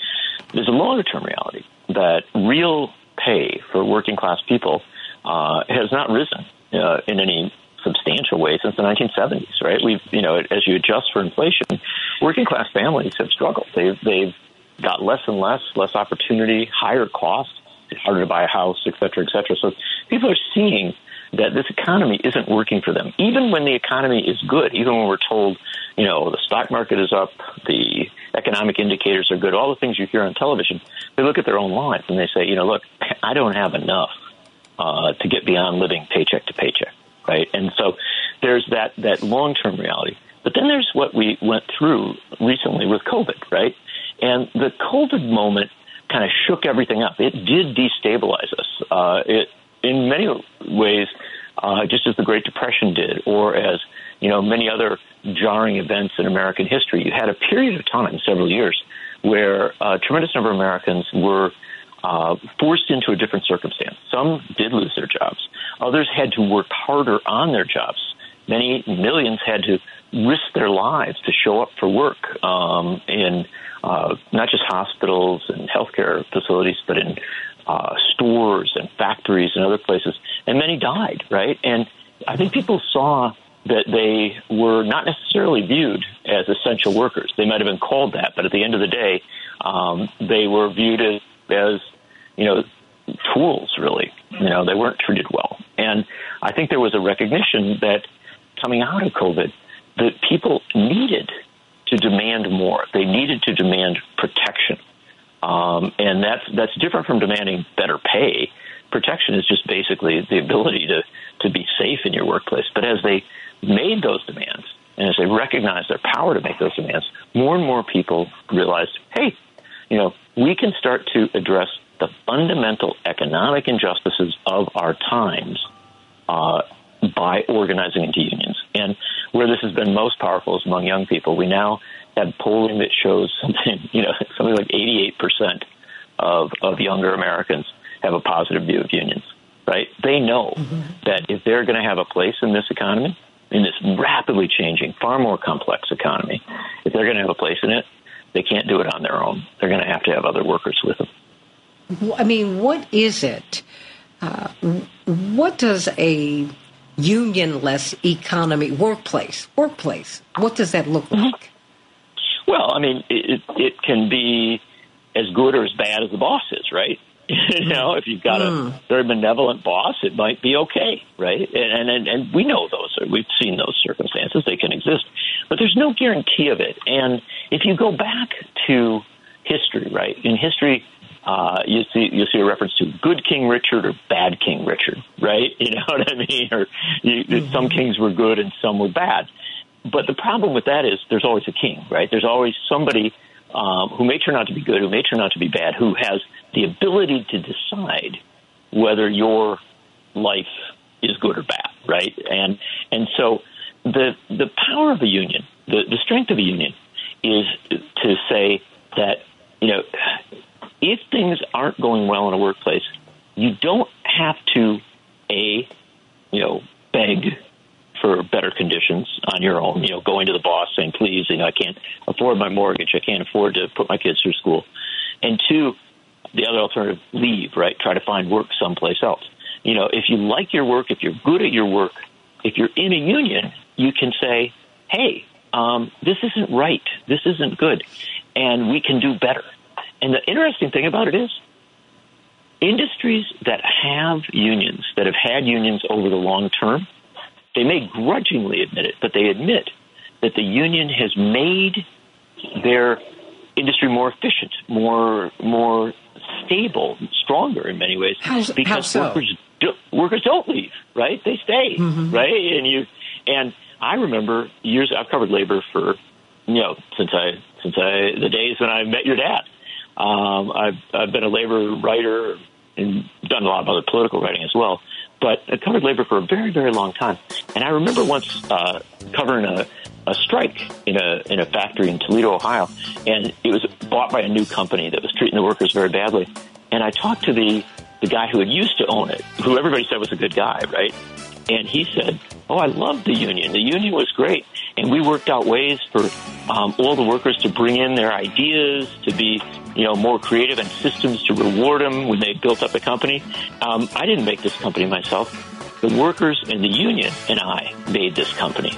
There's a longer term reality that real pay for working class people uh, has not risen uh, in any substantial way since the 1970s. Right? We've, you know, as you adjust for inflation, working class families have struggled. They've they've got less and less, less opportunity, higher costs it's harder to buy a house, et cetera, et cetera. So people are seeing that this economy isn't working for them. Even when the economy is good, even when we're told, you know, the stock market is up, the economic indicators are good, all the things you hear on television, they look at their own lives and they say, you know, look, [LAUGHS] I don't have enough uh, to get beyond living paycheck to paycheck, right? And so there's that that long term reality. But then there's what we went through recently with COVID, right? And the COVID moment kind of shook everything up. It did destabilize us. Uh, it, in many ways, uh, just as the Great Depression did, or as you know many other jarring events in American history. You had a period of time, several years, where a tremendous number of Americans were uh, forced into a different circumstance. Some did lose their jobs. Others had to work harder on their jobs. Many millions had to risk their lives to show up for work um, in uh, not just hospitals and healthcare facilities, but in uh, stores and factories and other places. And many died, right? And I think people saw that they were not necessarily viewed as essential workers. They might have been called that, but at the end of the day, um, they were viewed as, as, you know, tools, really. You know, they weren't treated well. And I think there was a recognition that coming out of COVID, that people needed to demand more. They needed to demand protection. Um, and that's, that's different from demanding better pay. Protection is just basically the ability to, to be safe in your workplace. But as they made those demands, and as they recognized their power to make those demands, more and more people realized, hey, you know, we can start to address the fundamental economic injustices of our times uh, by organizing into unions. And where this has been most powerful is among young people. We now have polling that shows something, [LAUGHS] you know, something like 88% of, of younger Americans have a positive view of unions, right? They know mm-hmm. that if they're going to have a place in this economy, in this rapidly changing, far more complex economy, if they're going to have a place in it, they can't do it on their own. They're going to have to have other workers with them.
I mean, what is it? Uh, what does a unionless economy, workplace, workplace. What does that look mm-hmm. like?
Well, I mean, it, it can be as good or as bad as the boss is, right? [LAUGHS] you mm-hmm. know, if you've got
Mm.
a very benevolent boss, it might be okay, right? And, and and we know those. Uh, we've seen those circumstances; they can exist, but there's no guarantee of it. And if you go back to history, right? In history, uh, you see you see a reference to good King Richard or bad King Richard, right? [LAUGHS] You know what I mean? Or you, some kings were good and some were bad. But the problem with that is there's always a king, right? There's always somebody um, who may turn out to be good, who may turn out to be bad, who has the ability to decide whether your life is good or bad, right? And and so the the power of a union, the, the strength of a union, is to say that you know if things aren't going well in a workplace, you don't have to a you know beg for better conditions on your own. You know, going to the boss saying, "Please, you know, I can't afford my mortgage. I can't afford to put my kids through school." And two, the other alternative, leave. Right, try to find work someplace else. You know, if you like your work, if you're good at your work, if you're in a union, you can say, "Hey, um, this isn't right. This isn't good, and we can do better." And the interesting thing about it is, industries that have unions, that have had unions over the long term, they may grudgingly admit it, but they admit that the union has made their industry more efficient, more more stable, stronger in many ways
How's-
because
how so?
workers do, workers don't leave, right? They stay, mm-hmm. right? And you and I remember years I've covered labor for you know since I since I the days when I met your dad. Um, I've I've been a labor writer and done a lot of other political writing as well. But I covered labor for a very very long time, and I remember once uh, covering a a strike in a in a factory in Toledo, Ohio, and it was bought by a new company that was treating the workers very badly. And I talked to the the guy who had used to own it, who everybody said was a good guy, right? And he said, "Oh, I loved the union. The union was great, and we worked out ways for um, all the workers to bring in their ideas, to be, you know, more creative, and systems to reward them when they built up the company. Um, I didn't make this company myself. The workers and the union and I made this company.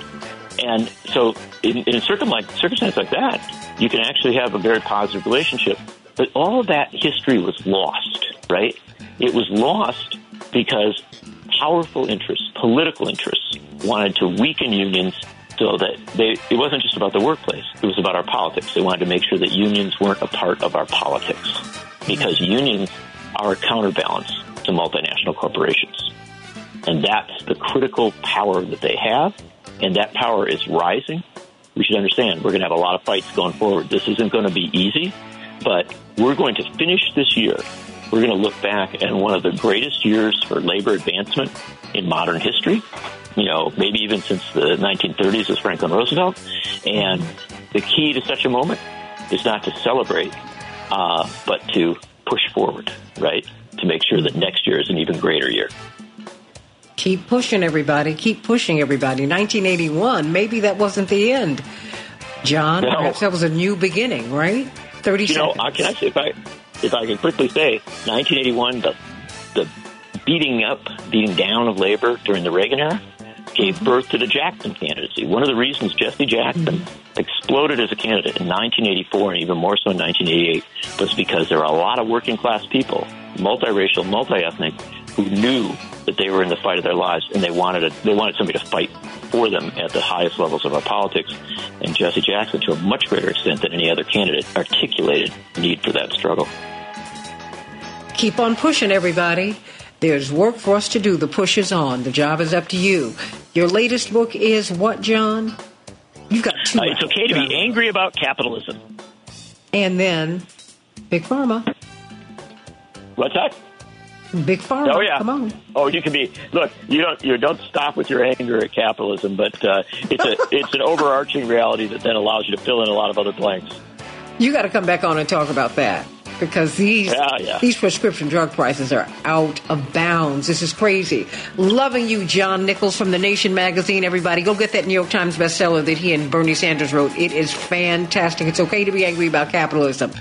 And so, in, in a like, circumstance like that, you can actually have a very positive relationship. But all of that history was lost, right? It was lost because powerful interests, political interests, wanted to weaken unions so that they, it wasn't just about the workplace, it was about our politics. They wanted to make sure that unions weren't a part of our politics because unions are a counterbalance to multinational corporations. And that's the critical power that they have, and that power is rising. We should understand we're going to have a lot of fights going forward. This isn't going to be easy, but we're going to finish this year. We're going to look back at one of the greatest years for labor advancement in modern history. You know, maybe even since the 1930s with Franklin Roosevelt. And the key to such a moment is not to celebrate, uh, but to push forward, right? To make sure that next year is an even greater year.
Keep pushing everybody. Keep pushing everybody. 1981, maybe that wasn't the end. John,
No.
perhaps that was a new beginning, right? 30
you know,
seconds.
can I say if I if I can quickly say, 1981, the the beating up, beating down of labor during the Reagan era gave mm-hmm. birth to the Jackson candidacy. One of the reasons Jesse Jackson mm-hmm. exploded as a candidate in 1984 and even more so in 1988 was because there were a lot of working class people, multiracial, multi-ethnic, who knew that they were in the fight of their lives and they wanted a, they wanted somebody to fight for them at the highest levels of our politics. And Jesse Jackson, to a much greater extent than any other candidate, articulated the need for that struggle.
Keep on pushing, everybody. There's work for us to do. The push is on. The job is up to you. Your latest book is what, John? You've got two.
Uh, it's okay to be angry about capitalism.
And then Big Pharma.
What's that?
Big Pharma.
Oh yeah.
Come on.
Oh, you can be. Look, you don't. You don't stop with your anger at capitalism, but uh, it's a [LAUGHS] it's an overarching reality that then allows you to fill in a lot of other blanks.
You got to come back on and talk about that because these
Yeah, yeah.
these prescription drug prices are out of bounds. This is crazy. Loving you, John Nichols from the Nation magazine. Everybody, go get that New York Times bestseller that he and Bernie Sanders wrote. It is fantastic. It's okay to be angry about capitalism.